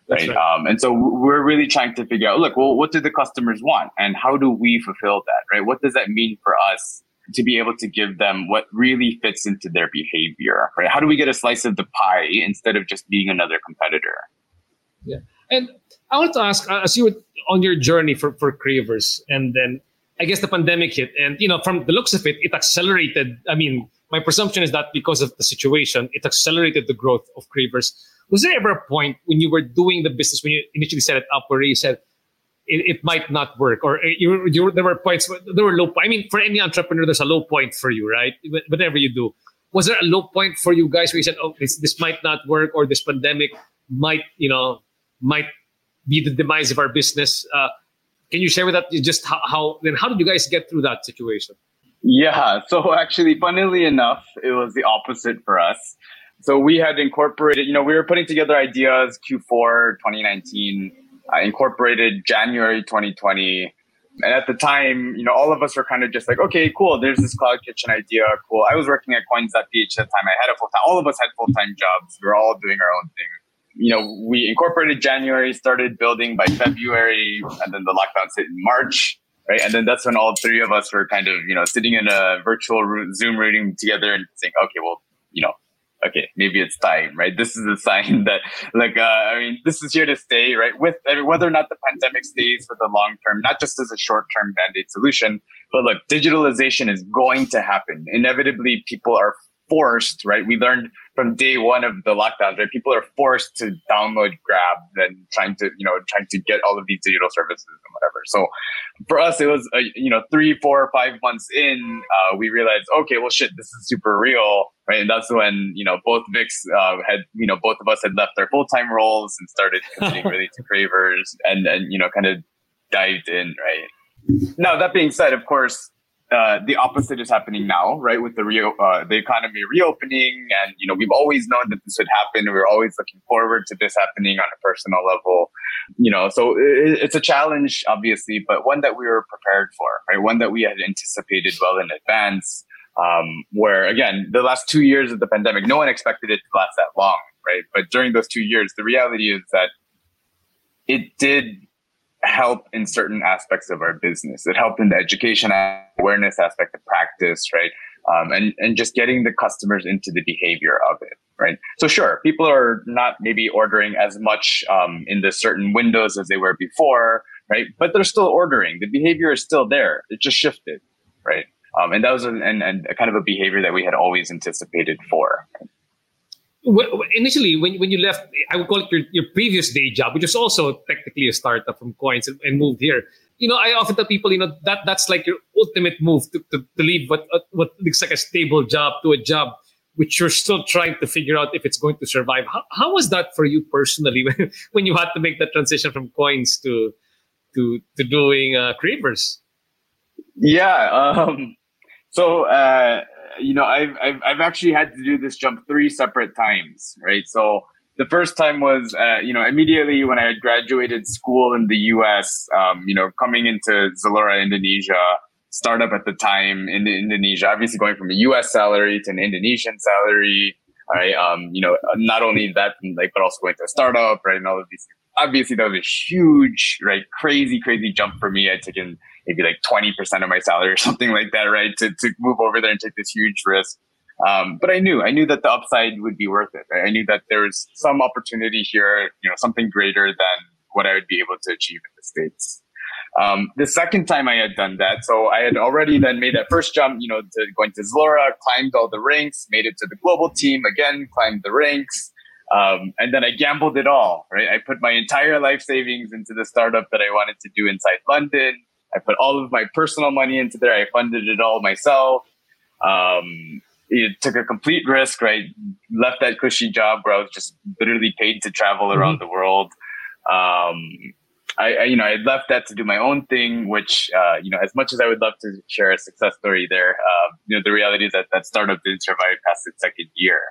Right? right. Um, and so we're really trying to figure out, look, well, what do the customers want and how do we fulfill that, right? What does that mean for us to be able to give them what really fits into their behavior, right? How do we get a slice of the pie instead of just being another competitor? Yeah. And I want to ask, uh, as you were on your journey for, for Kraver's, and then I guess the pandemic hit, and you know, from the looks of it, it accelerated. I mean, my presumption is that because of the situation, it accelerated the growth of Kraver's. Was there ever a point when you were doing the business, when you initially set it up, where you said, it, it, might not work. Or uh, you, you, there were points there were low points. i mean for any entrepreneur there's a low point for you right? Whatever you do. Was there a low point for you guys where you said oh this, this might not work or this pandemic might you know might be the demise of our business? Uh, can you share with that just how, how then how did you guys get through that situation? Yeah. So actually funnily enough it was the opposite for us. So we had incorporated you know we were putting together ideas q4 2019 uh, incorporated January 2020. And at the time, you know, all of us were kind of just like, okay, cool. There's this cloud kitchen idea. Cool. I was working at coins.ph at the time. I had a full time, all of us had full time jobs. We were all doing our own thing. You know, we incorporated January, started building by February, and then the lockdowns hit in March. Right. And then that's when all three of us were kind of, you know, sitting in a virtual Zoom reading together and saying, okay, well, you know, okay, maybe it's time, right? This is a (laughs) sign that, like, uh, I mean, this is here to stay, right? With I mean, whether or not the pandemic stays for the long term, not just as a short term band aid solution, but look, digitalization is going to happen. Inevitably, people are forced, right? We learned from day one of the lockdowns, right? People are forced to download Grab and trying to, you know, trying to get all of these digital services and whatever. So for us, it was, uh, you know, three, four, five months in, uh, we realized, okay, well, shit, this is super real, right? And that's when, you know, both Vix uh, had, you know, both of us had left their full time roles and started (laughs) committing really to Kraver's and, and, you know, kind of dived in, right? Now, that being said, of course, uh, the opposite is happening now, right? With the re- uh, the economy reopening, and you know we've always known that this would happen. We are always looking forward to this happening on a personal level, you know. So it, it's a challenge, obviously, but one that we were prepared for, right? One that we had anticipated well in advance. Um, where again, the last two years of the pandemic, no one expected it to last that long, right? But during those two years, the reality is that it did help in certain aspects of our business. It helped in the education awareness aspect of practice, right? Um, and, and just getting the customers into the behavior of it, right? So sure, people are not maybe ordering as much um, in the certain windows as they were before, right? But they're still ordering. The behavior is still there. It just shifted, right? Um, and that was an, an, an, a kind of a behavior that we had always anticipated for. Right? Initially when, when you left i would call it your, your previous day job which is also technically a startup from coins and, and, moved here. You know i often tell people you know that that's like your ultimate move to, to, to leave what what looks like a stable job to a job which you're still trying to figure out if it's going to survive. How, how was that for you personally when, (laughs) when you had to make that transition from coins to to to doing uh, Kraver's yeah um so uh you know, I've, I've, I've actually had to do this jump three separate times, right? So the first time was, uh, you know, immediately when I had graduated school in the U.S., um, you know, coming into Zalora Indonesia, startup at the time in Indonesia, obviously going from a U.S. salary to an Indonesian salary, right? Um, you know, not only that, like, but also going to a startup, right? And all of these. Obviously, that was a huge, right? Crazy, crazy jump for me. I'd taken maybe like 20% of my salary or (laughs) something like that, right? To, to move over there and take this huge risk. Um, but I knew, I knew that the upside would be worth it. I knew that there was some opportunity here, you know, something greater than what I would be able to achieve in the States. Um, the second time I had done that, so I had already then made that first jump, you know, to going to Zalora, climbed all the ranks, made it to the global team again, climbed the ranks. Um, and then I gambled it all, right? I put my entire life savings into the startup that I wanted to do inside London. I put all of my personal money into there. I funded it all myself. Um, it took a complete risk, right? Left that cushy job where I was just literally paid to travel mm-hmm. around the world. Um, I, I, you know, I left that to do my own thing, which, uh, you know, as much as I would love to share a success story there, uh, you know, the reality is that that startup didn't survive past its second year.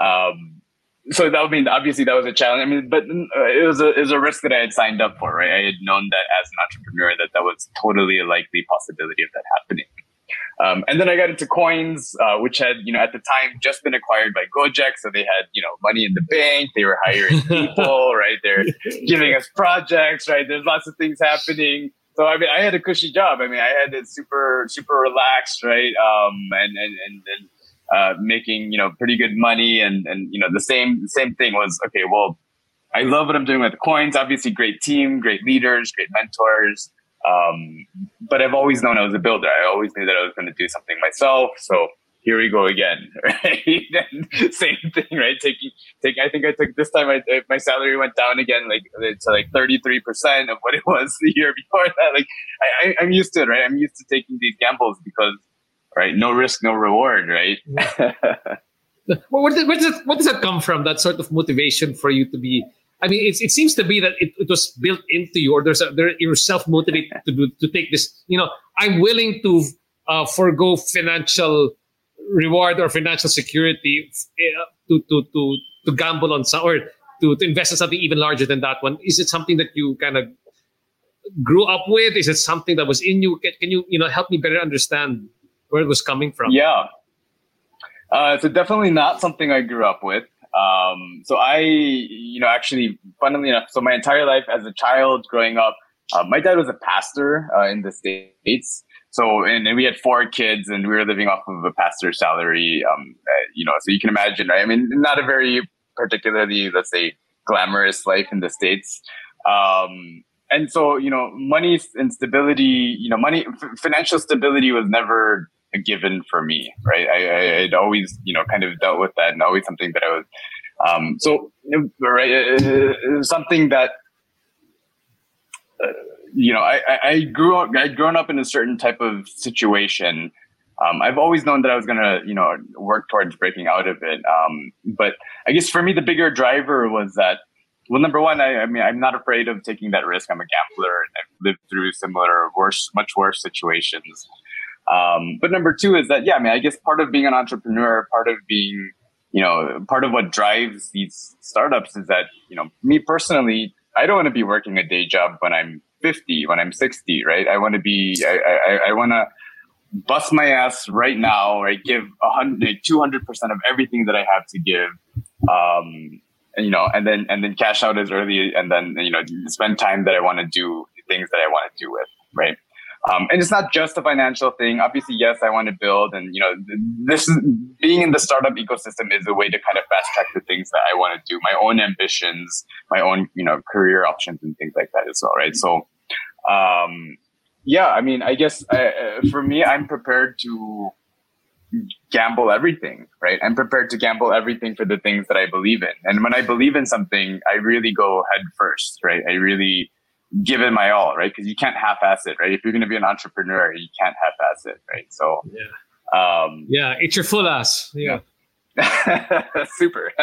Um, so that would mean obviously that was a challenge. I mean, but uh, it was a it was a risk that I had signed up for, right? I had known that as an entrepreneur that that was totally a likely possibility of that happening. Um, and then I got into coins, uh, which had, you know, at the time just been acquired by Gojek. So they had, you know, money in the bank. They were hiring (laughs) people, right? They're (laughs) giving us projects, right? There's lots of things happening. So I mean, I had a cushy job. I mean, I had it super, super relaxed, right? Um, and, and, and, and uh, making, you know, pretty good money. And, and, you know, the same, same thing was, okay, well, I love what I'm doing with the coins. Obviously, great team, great leaders, great mentors. Um, but I've always known I was a builder. I always knew that I was going to do something myself. So here we go again, (laughs) right? (laughs) same thing, right? Taking, take. I think I took this time. I, my salary went down again, like to like thirty three percent of what it (laughs) was the year before that. Like I, am used to it, right? I'm used to taking these gambles because, right? No risk, no reward, right? (laughs) does, where, does it, what does that come from? That sort of motivation for you to be I mean, it, it seems to be that it, it was built into you, or there's a, there, you're self motivated to do to take this. You know, I'm willing to uh, forego financial reward or financial security uh, to to to to gamble on some or to, to invest in something even larger than that one. Is it something that you kind of grew up with? Is it something that was in you? Can, can you you know help me better understand where it was coming from? Yeah. Uh, so definitely not something I grew up with. Um, so I, you know, actually, funnily enough, so my entire life as a child growing up, uh, my dad was a pastor uh, in the states. So, and, and, we had four kids, and we were living off of a pastor's salary. Um, uh, you know, so you can imagine, right? I mean, not a very particularly, let's say, glamorous life in the states. Um, and so, you know, money and stability, you know, money, f- financial stability was never a given for me, right? I, I had always, you know, kind of dealt with that and always something that I was, um, so, right, uh, something that, uh, you know, I, I grew up, I'd grown up in a certain type of situation. Um, I've always known that I was going to, you know, work towards breaking out of it. Um, but I guess for me, the bigger driver was that, well, number one, I, I, mean, I'm not afraid of taking that risk. I'm a gambler and I've lived through similar, worse, much worse situations. Um, but number two is that, yeah, I mean, I guess part of being an entrepreneur, part of being, you know, part of what drives these startups is that, you know, me personally, I don't want to be working a day job when I'm 50, when I'm 60, right? I want to be, I, I, I want to bust my ass right now, right? Give a hundred, 200% of everything that I have to give. Um, you know, and then, and then cash out as early and then, you know, spend time that I want to do things that I want to do with, right? Um, and it's not just a financial thing. Obviously, yes, I want to build, and you know, this is, being in the startup ecosystem is a way to kind of fast track the things that I want to do, my own ambitions, my own you know career options, and things like that as well, right? So, um, yeah, I mean, I guess I, uh, uh, for me, I'm prepared to gamble everything, right? I'm prepared to gamble everything for the things that I believe in, and when I believe in something, I really go head first, right? I really give it my all, right? Because you can't half-ass it, right? If you're going to be an entrepreneur, you can't half-ass it, right? So, yeah, um, yeah, it's your full ass, yeah. (laughs) Super. (laughs)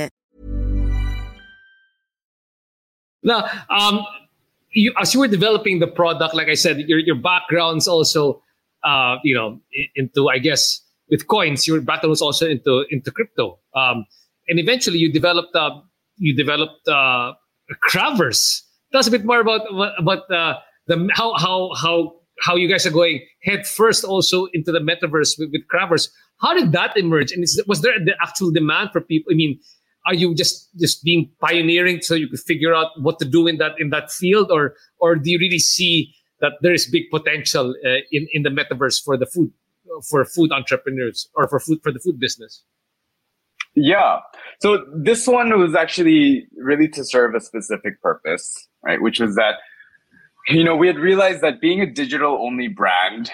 Now, um, you, as you were developing the product, like I said, your your background's also, uh, you know, into I guess with coins. Your background was also into into crypto, um, and eventually you developed uh, you developed uh, Kra-Verse. Tell us a bit more about about uh, the how how how how you guys are going head first also into the metaverse with, with Kra-Verse. How did that emerge? And is, was there the actual demand for people? I mean, are you just just being pioneering so you could figure out what to do in that in that field, or or do you really see that there is big potential uh, in in the metaverse for the food for food entrepreneurs or for food for the food business? Yeah. So this one was actually really to serve a specific purpose, right? Which was that you know we had realized that being a digital only brand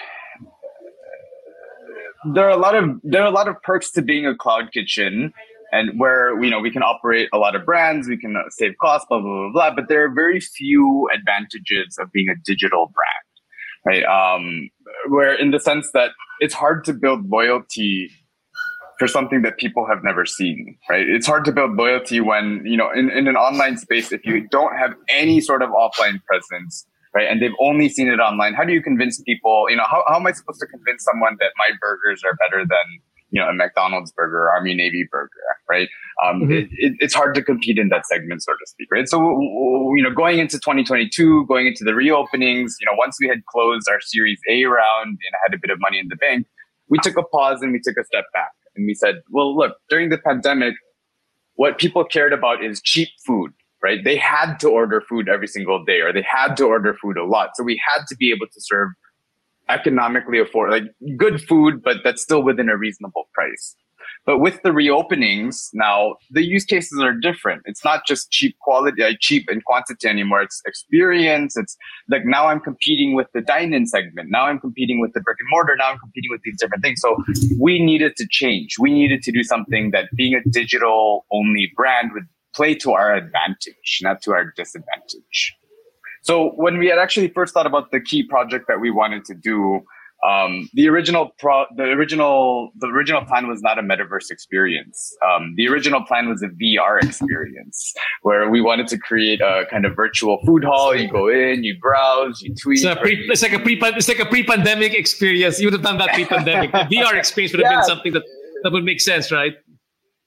there are a lot of there are a lot of perks to being a cloud kitchen and where you know we can operate a lot of brands, we can save costs, blah blah blah blah. But there are very few advantages of being a digital brand, right? Um, where in the sense that it's hard to build loyalty for something that people have never seen, right? It's hard to build loyalty when you know in, in an online space if you don't have any sort of offline presence. Right. And they've only seen it online. How do you convince people? You know, how, how am I supposed to convince someone that my burgers are better than you know, a McDonald's burger, Army Navy burger, right? Um, mm-hmm. it, it, it's hard to compete in that segment, so to speak, right? So, you know, going into 2022, going into the reopenings, you know, once we had closed our Series A round and had a bit of money in the bank, we took a pause and we took a step back and we said, well, look, during the pandemic, what people cared about is cheap food, right? They had to order food every single day or they had to order food a lot. So we had to be able to serve economically afford like good food, but that's still within a reasonable price. But with the reopenings now, the use cases are different. It's not just cheap quality, like cheap in quantity anymore. It's experience. It's like now I'm competing with the dine-in segment. Now I'm competing with the brick and mortar. Now I'm competing with these different things. So we needed to change. We needed to do something that being a digital only brand would play to our advantage, not to our disadvantage. So when we had actually first thought about the key project that we wanted to do, um, the original pro, the original, the original plan was not a metaverse experience. Um, the original plan was a VR experience where we wanted to create a kind of virtual food hall. You go in, you browse, you tweet. So pre, it's like a pre, it's like a pre-pandemic experience. You would have done that pre-pandemic. the VR (laughs) experience would have yeah. been something that that would make sense, right?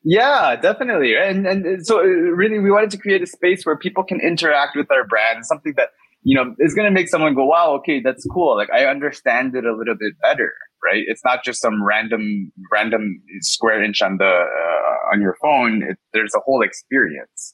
Yeah, definitely. And and so uh, really we wanted to create a space where people can interact with our brand, something that, you know, is going to make someone go, "Wow, okay, that's cool. Like I understand it a little bit better." Right? It's not just some random random square inch on the uh, on your phone. It, there's a whole experience.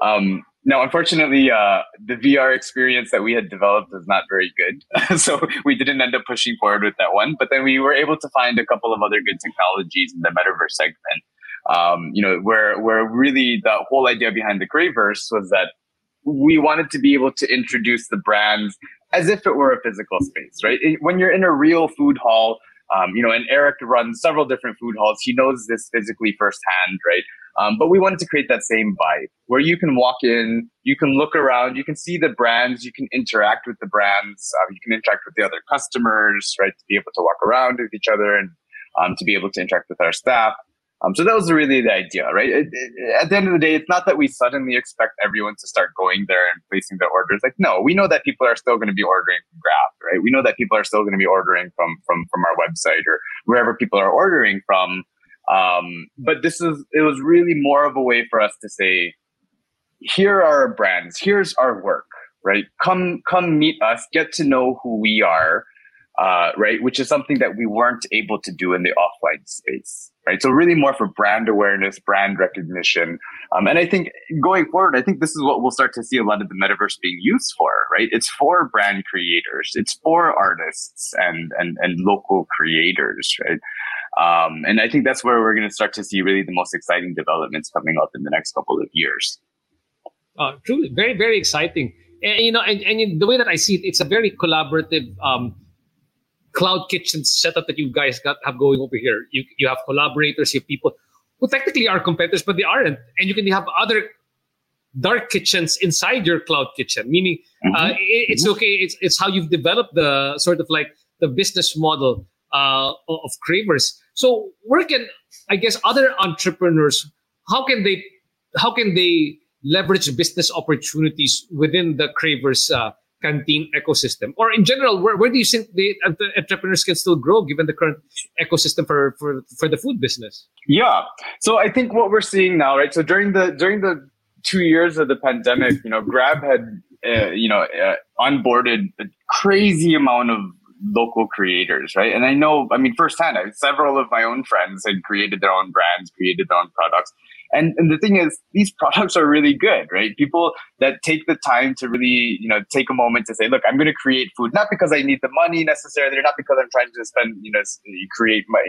Um, now, unfortunately, uh, the VR experience that we had developed was not very good. (laughs) so we didn't end up pushing forward with that one. But then we were able to find a couple of other good technologies in the metaverse segment um, you know, where where really the whole idea behind the Kra-Verse was that we wanted to be able to introduce the brands as if it were a physical space, right? When you're in a real food hall, um, you know, and Eric runs several different food halls. He knows this physically firsthand, right? Um, but we wanted to create that same vibe where you can walk in, you can look around, you can see the brands, you can interact with the brands, uh, you can interact with the other customers, right? To be able to walk around with each other and um, to be able to interact with our staff. Um, so that was really the idea, right? It, it, at the end of the day, it's not that we suddenly expect everyone to start going there and placing their orders. Like, no, we know that people are still going to be ordering from Grab, right? We know that people are still going to be ordering from from from our website or wherever people are ordering from. Um, but this is it was really more of a way for us to say, here are our brands, here's our work, right? Come come meet us, get to know who we are, uh, right? Which is something that we weren't able to do in the offline space right? So really more for brand awareness, brand recognition. Um, and I think going forward, I think this is what we'll start to see a lot of the metaverse being used for, right? It's for brand creators. It's for artists and, and, and local creators, right? Um, and I think that's where we're going to start to see really the most exciting developments coming up in the next couple of years. Uh, truly, very, very exciting. And, you know, and, and the way that I see it, it's a very collaborative um, cloud kitchen setup that you guys got have going over here. You you have collaborators, you have people who technically are competitors, but they aren't, and you can have other dark kitchens inside your cloud kitchen. Meaning, mm-hmm. uh, it, it's okay. It's it's how you've developed the sort of like the business model uh, of Kraver's. So where can I guess other entrepreneurs? How can they how can they leverage business opportunities within the Kraver's uh, canteen ecosystem? Or in general, where, where do you think the, uh, the entrepreneurs can still grow given the current ecosystem for, for, for the food business? Yeah. So I think what we're seeing now, right? So during the during the two years of the pandemic, you know, Grab had uh, you know uh, onboarded a crazy amount of local creators, right? And I know, I mean, firsthand, I, several of my own friends had created their own brands, created their own products. And, and the thing is, these (laughs) products are really good, right? People that take the time to really, you know, take a moment to say, look, I'm going to create food, not because I need the money necessarily, not because I'm trying to spend, you know, create my,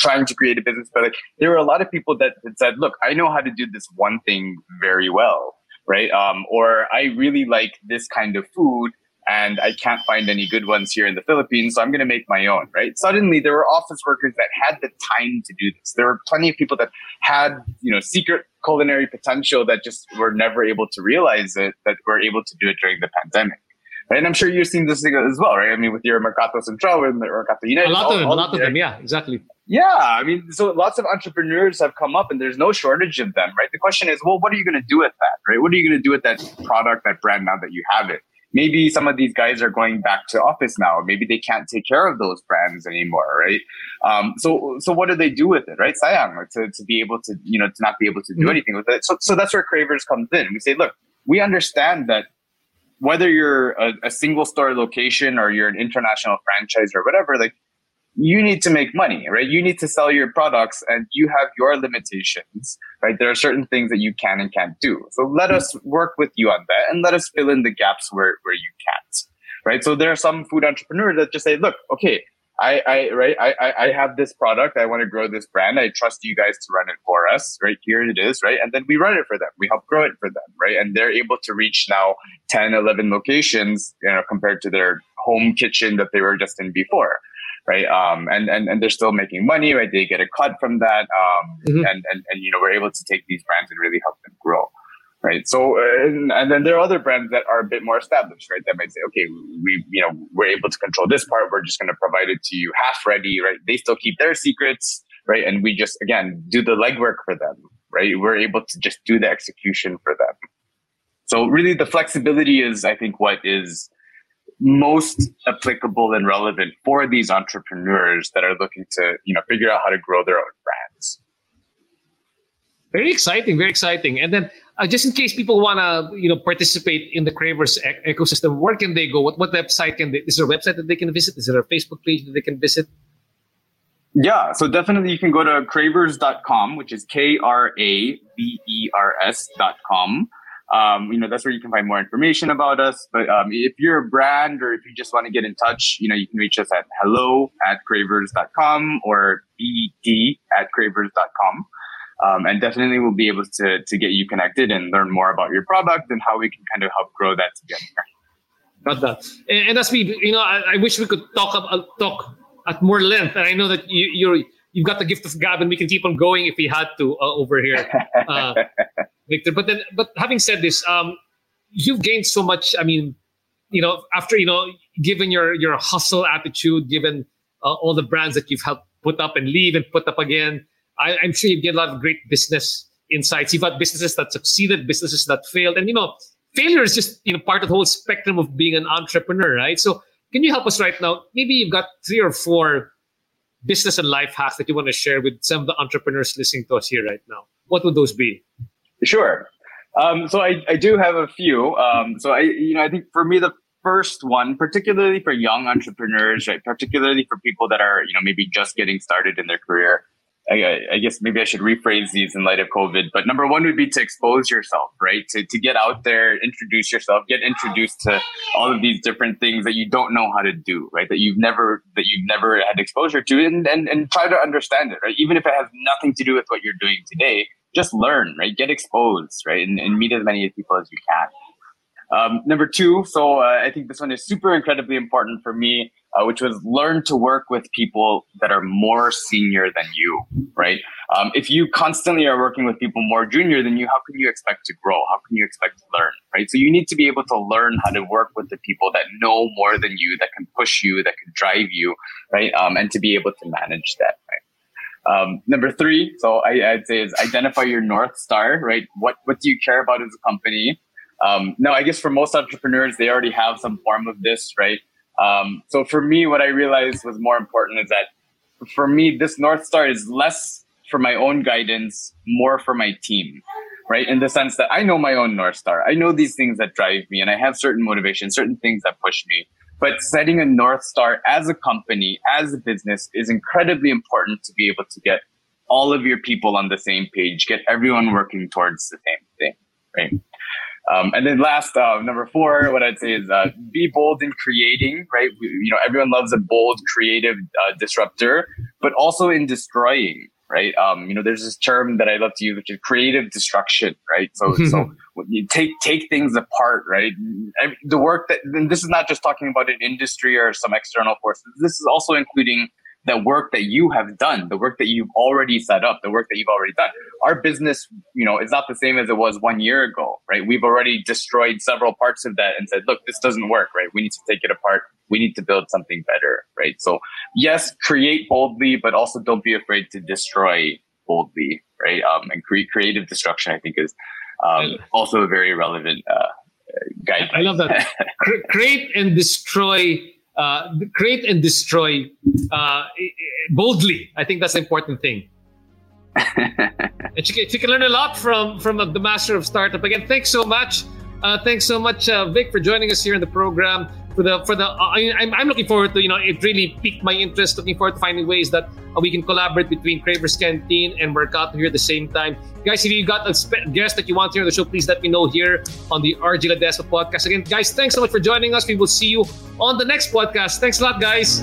trying to create a business, but like, there were a lot of people that, that said, look, I know how to do this one thing very well, right? Um, or I really like this kind of food and I can't find any good ones here in the Philippines, so I'm going to make my own, right? Suddenly, there were office workers that had the time to do this. There were plenty of people that had, you know, secret culinary potential that just were never able to realize it, that were able to do it during the pandemic. Right? And I'm sure you've seen this as well, right? I mean, with your Mercato Centrale and the Mercato United. A lot all, of them, a lot of them, yeah, exactly. Yeah, I mean, so lots of entrepreneurs have come up and there's no shortage of them, right? The question is, well, what are you going to do with that, right? What are you going to do with that product, that brand now that you have it? Maybe some of these guys are going back to office now. Maybe they can't take care of those brands anymore, right? Um, so, so what do they do with it, right? Sayang, to, to be able to, you know, to not be able to do mm-hmm. anything with it. So, so that's where Kraver's comes in. We say, look, we understand that whether you're a, a single store location or you're an international franchise or whatever, like you need to make money, right? You need to sell your products and you have your limitations, right? There are certain things that you can and can't do. So let us work with you on that and let us fill in the gaps where, where you can't, right? So there are some food entrepreneurs that just say, look, okay, I, I, right, I, I have this product. I want to grow this brand. I trust you guys to run it for us, right? Here it is, right? And then we run it for them. We help grow it for them, right? And they're able to reach now 10, 11 locations, you know, compared to their home kitchen that they were just in before right? Um, and, and, and they're still making money, right? They get a cut from that. Um, mm-hmm. and, and, and, you know, we're able to take these brands and really help them grow. Right. So, and, and then there are other brands that are a bit more established, right? That might say, okay, we, you know, we're able to control this part. We're just going to provide it to you half ready, right? They still keep their secrets, right? And we just, again, do the legwork for them, right? We're able to just do the execution for them. So really the flexibility is, I think, what is most applicable and relevant for these entrepreneurs that are looking to you know figure out how to grow their own brands. Very exciting very exciting. And then uh, just in case people want to you know participate in the Kraver's ecosystem where can they go? What, what website can they is there a website that they can visit? Is there a facebook page that they can visit? Yeah, so definitely you can go to kravers.com, which is K R A V E R S.com. Um, you know, that's where you can find more information about us. But um, if you're a brand or if you just want to get in touch, you know, you can reach us at hello at kravers.com or bd at kravers.com. Um, and definitely we'll be able to, to get you connected and learn more about your product and how we can kind of help grow that together. Got that. And, and as we, you know, I, I wish we could talk uh, talk at more length. And I know that you, you're you've got the gift of gab, and we can keep on going if we had to uh, over here. Uh, (laughs) Victor. But then, but having said this, um, you've gained so much. I mean, you know, after you know, given your your hustle attitude, given uh, all the brands that you've helped put up and leave and put up again, I, am sure you've gained a lot of great business insights. You've had businesses that succeeded, businesses that failed, and you know, failure is just you know part of the whole spectrum of being an entrepreneur, right? So, can you help us right now? Maybe you've got three or four business and life hacks that you want to share with some of the entrepreneurs listening to us here right now. What would those be? Sure. Um, so I, I do have a few. Um, so I, you know, I think for me, the first one, particularly for young entrepreneurs, right? Particularly for people that are, you know, maybe just getting started in their career. I, I, guess maybe I should rephrase these in light of COVID, but number one would be to expose yourself, right? To, to get out there, introduce yourself, get introduced to all of these different things that you don't know how to do, right? That you've never, that you've never had exposure to and, and, and try to understand it, right? Even if it has nothing to do with what you're doing today, just learn, right? Get exposed, right? And, and meet as many people as you can. Um, number two, so uh, I think this one is super incredibly important for me, uh, which was learn to work with people that are more senior than you, right? Um, if you constantly are working with people more junior than you, how can you expect to grow? How can you expect to learn, right? So you need to be able to learn how to work with the people that know more than you, that can push you, that can drive you, right? Um, and to be able to manage that, right? Um, number three, so I, would say is identify your North Star, right? What, what do you care about as a company? Um, now, I guess for most entrepreneurs, they already have some form of this, right? Um, so for me, what I realized was more important is that for me, this North Star is less for my own guidance, more for my team, right? In the sense that I know my own North Star. I know these things that drive me and I have certain motivations, certain things that push me. But setting a North Star as a company, as a business is incredibly important to be able to get all of your people on the same page, get everyone working towards the same thing, right? Um, and then last, uh, number four, what I'd say is uh, be bold in creating, right? We, you know, everyone loves a bold, creative uh, disruptor, but also in destroying, right? Um, you know, there's this term that I love to use, which is creative destruction, right? So, (laughs) so you take take things apart, right? The work that, and this is not just talking about an industry or some external forces. This is also including the work that you have done, the work that you've already set up, the work that you've already done. Our business, you know, is not the same as it was one year ago, right? We've already destroyed several parts of that and said, look, this doesn't work, right? We need to take it apart. We need to build something better, right? So yes, create boldly, but also don't be afraid to destroy boldly, right? Um, and create creative destruction, I think is, um, also a very relevant, uh, guide. I love that. (laughs) create and destroy uh, create and destroy uh, boldly. I think that's the important thing. (laughs) and you can, you can learn a lot from from the master of startup. Again, thanks so much. Uh, thanks so much, uh, Vic, for joining us here in the program for the for the uh, I, am I'm looking forward to you know it really piqued my interest looking forward to finding ways that uh, we can collaborate between Kraver's Canteen and Mercato here at the same time. Guys if you got a spe- guest that you want here on the show please let me know here on the RJ Ledesma podcast. Again guys thanks so much for joining us. We will see you on the next podcast. Thanks a lot guys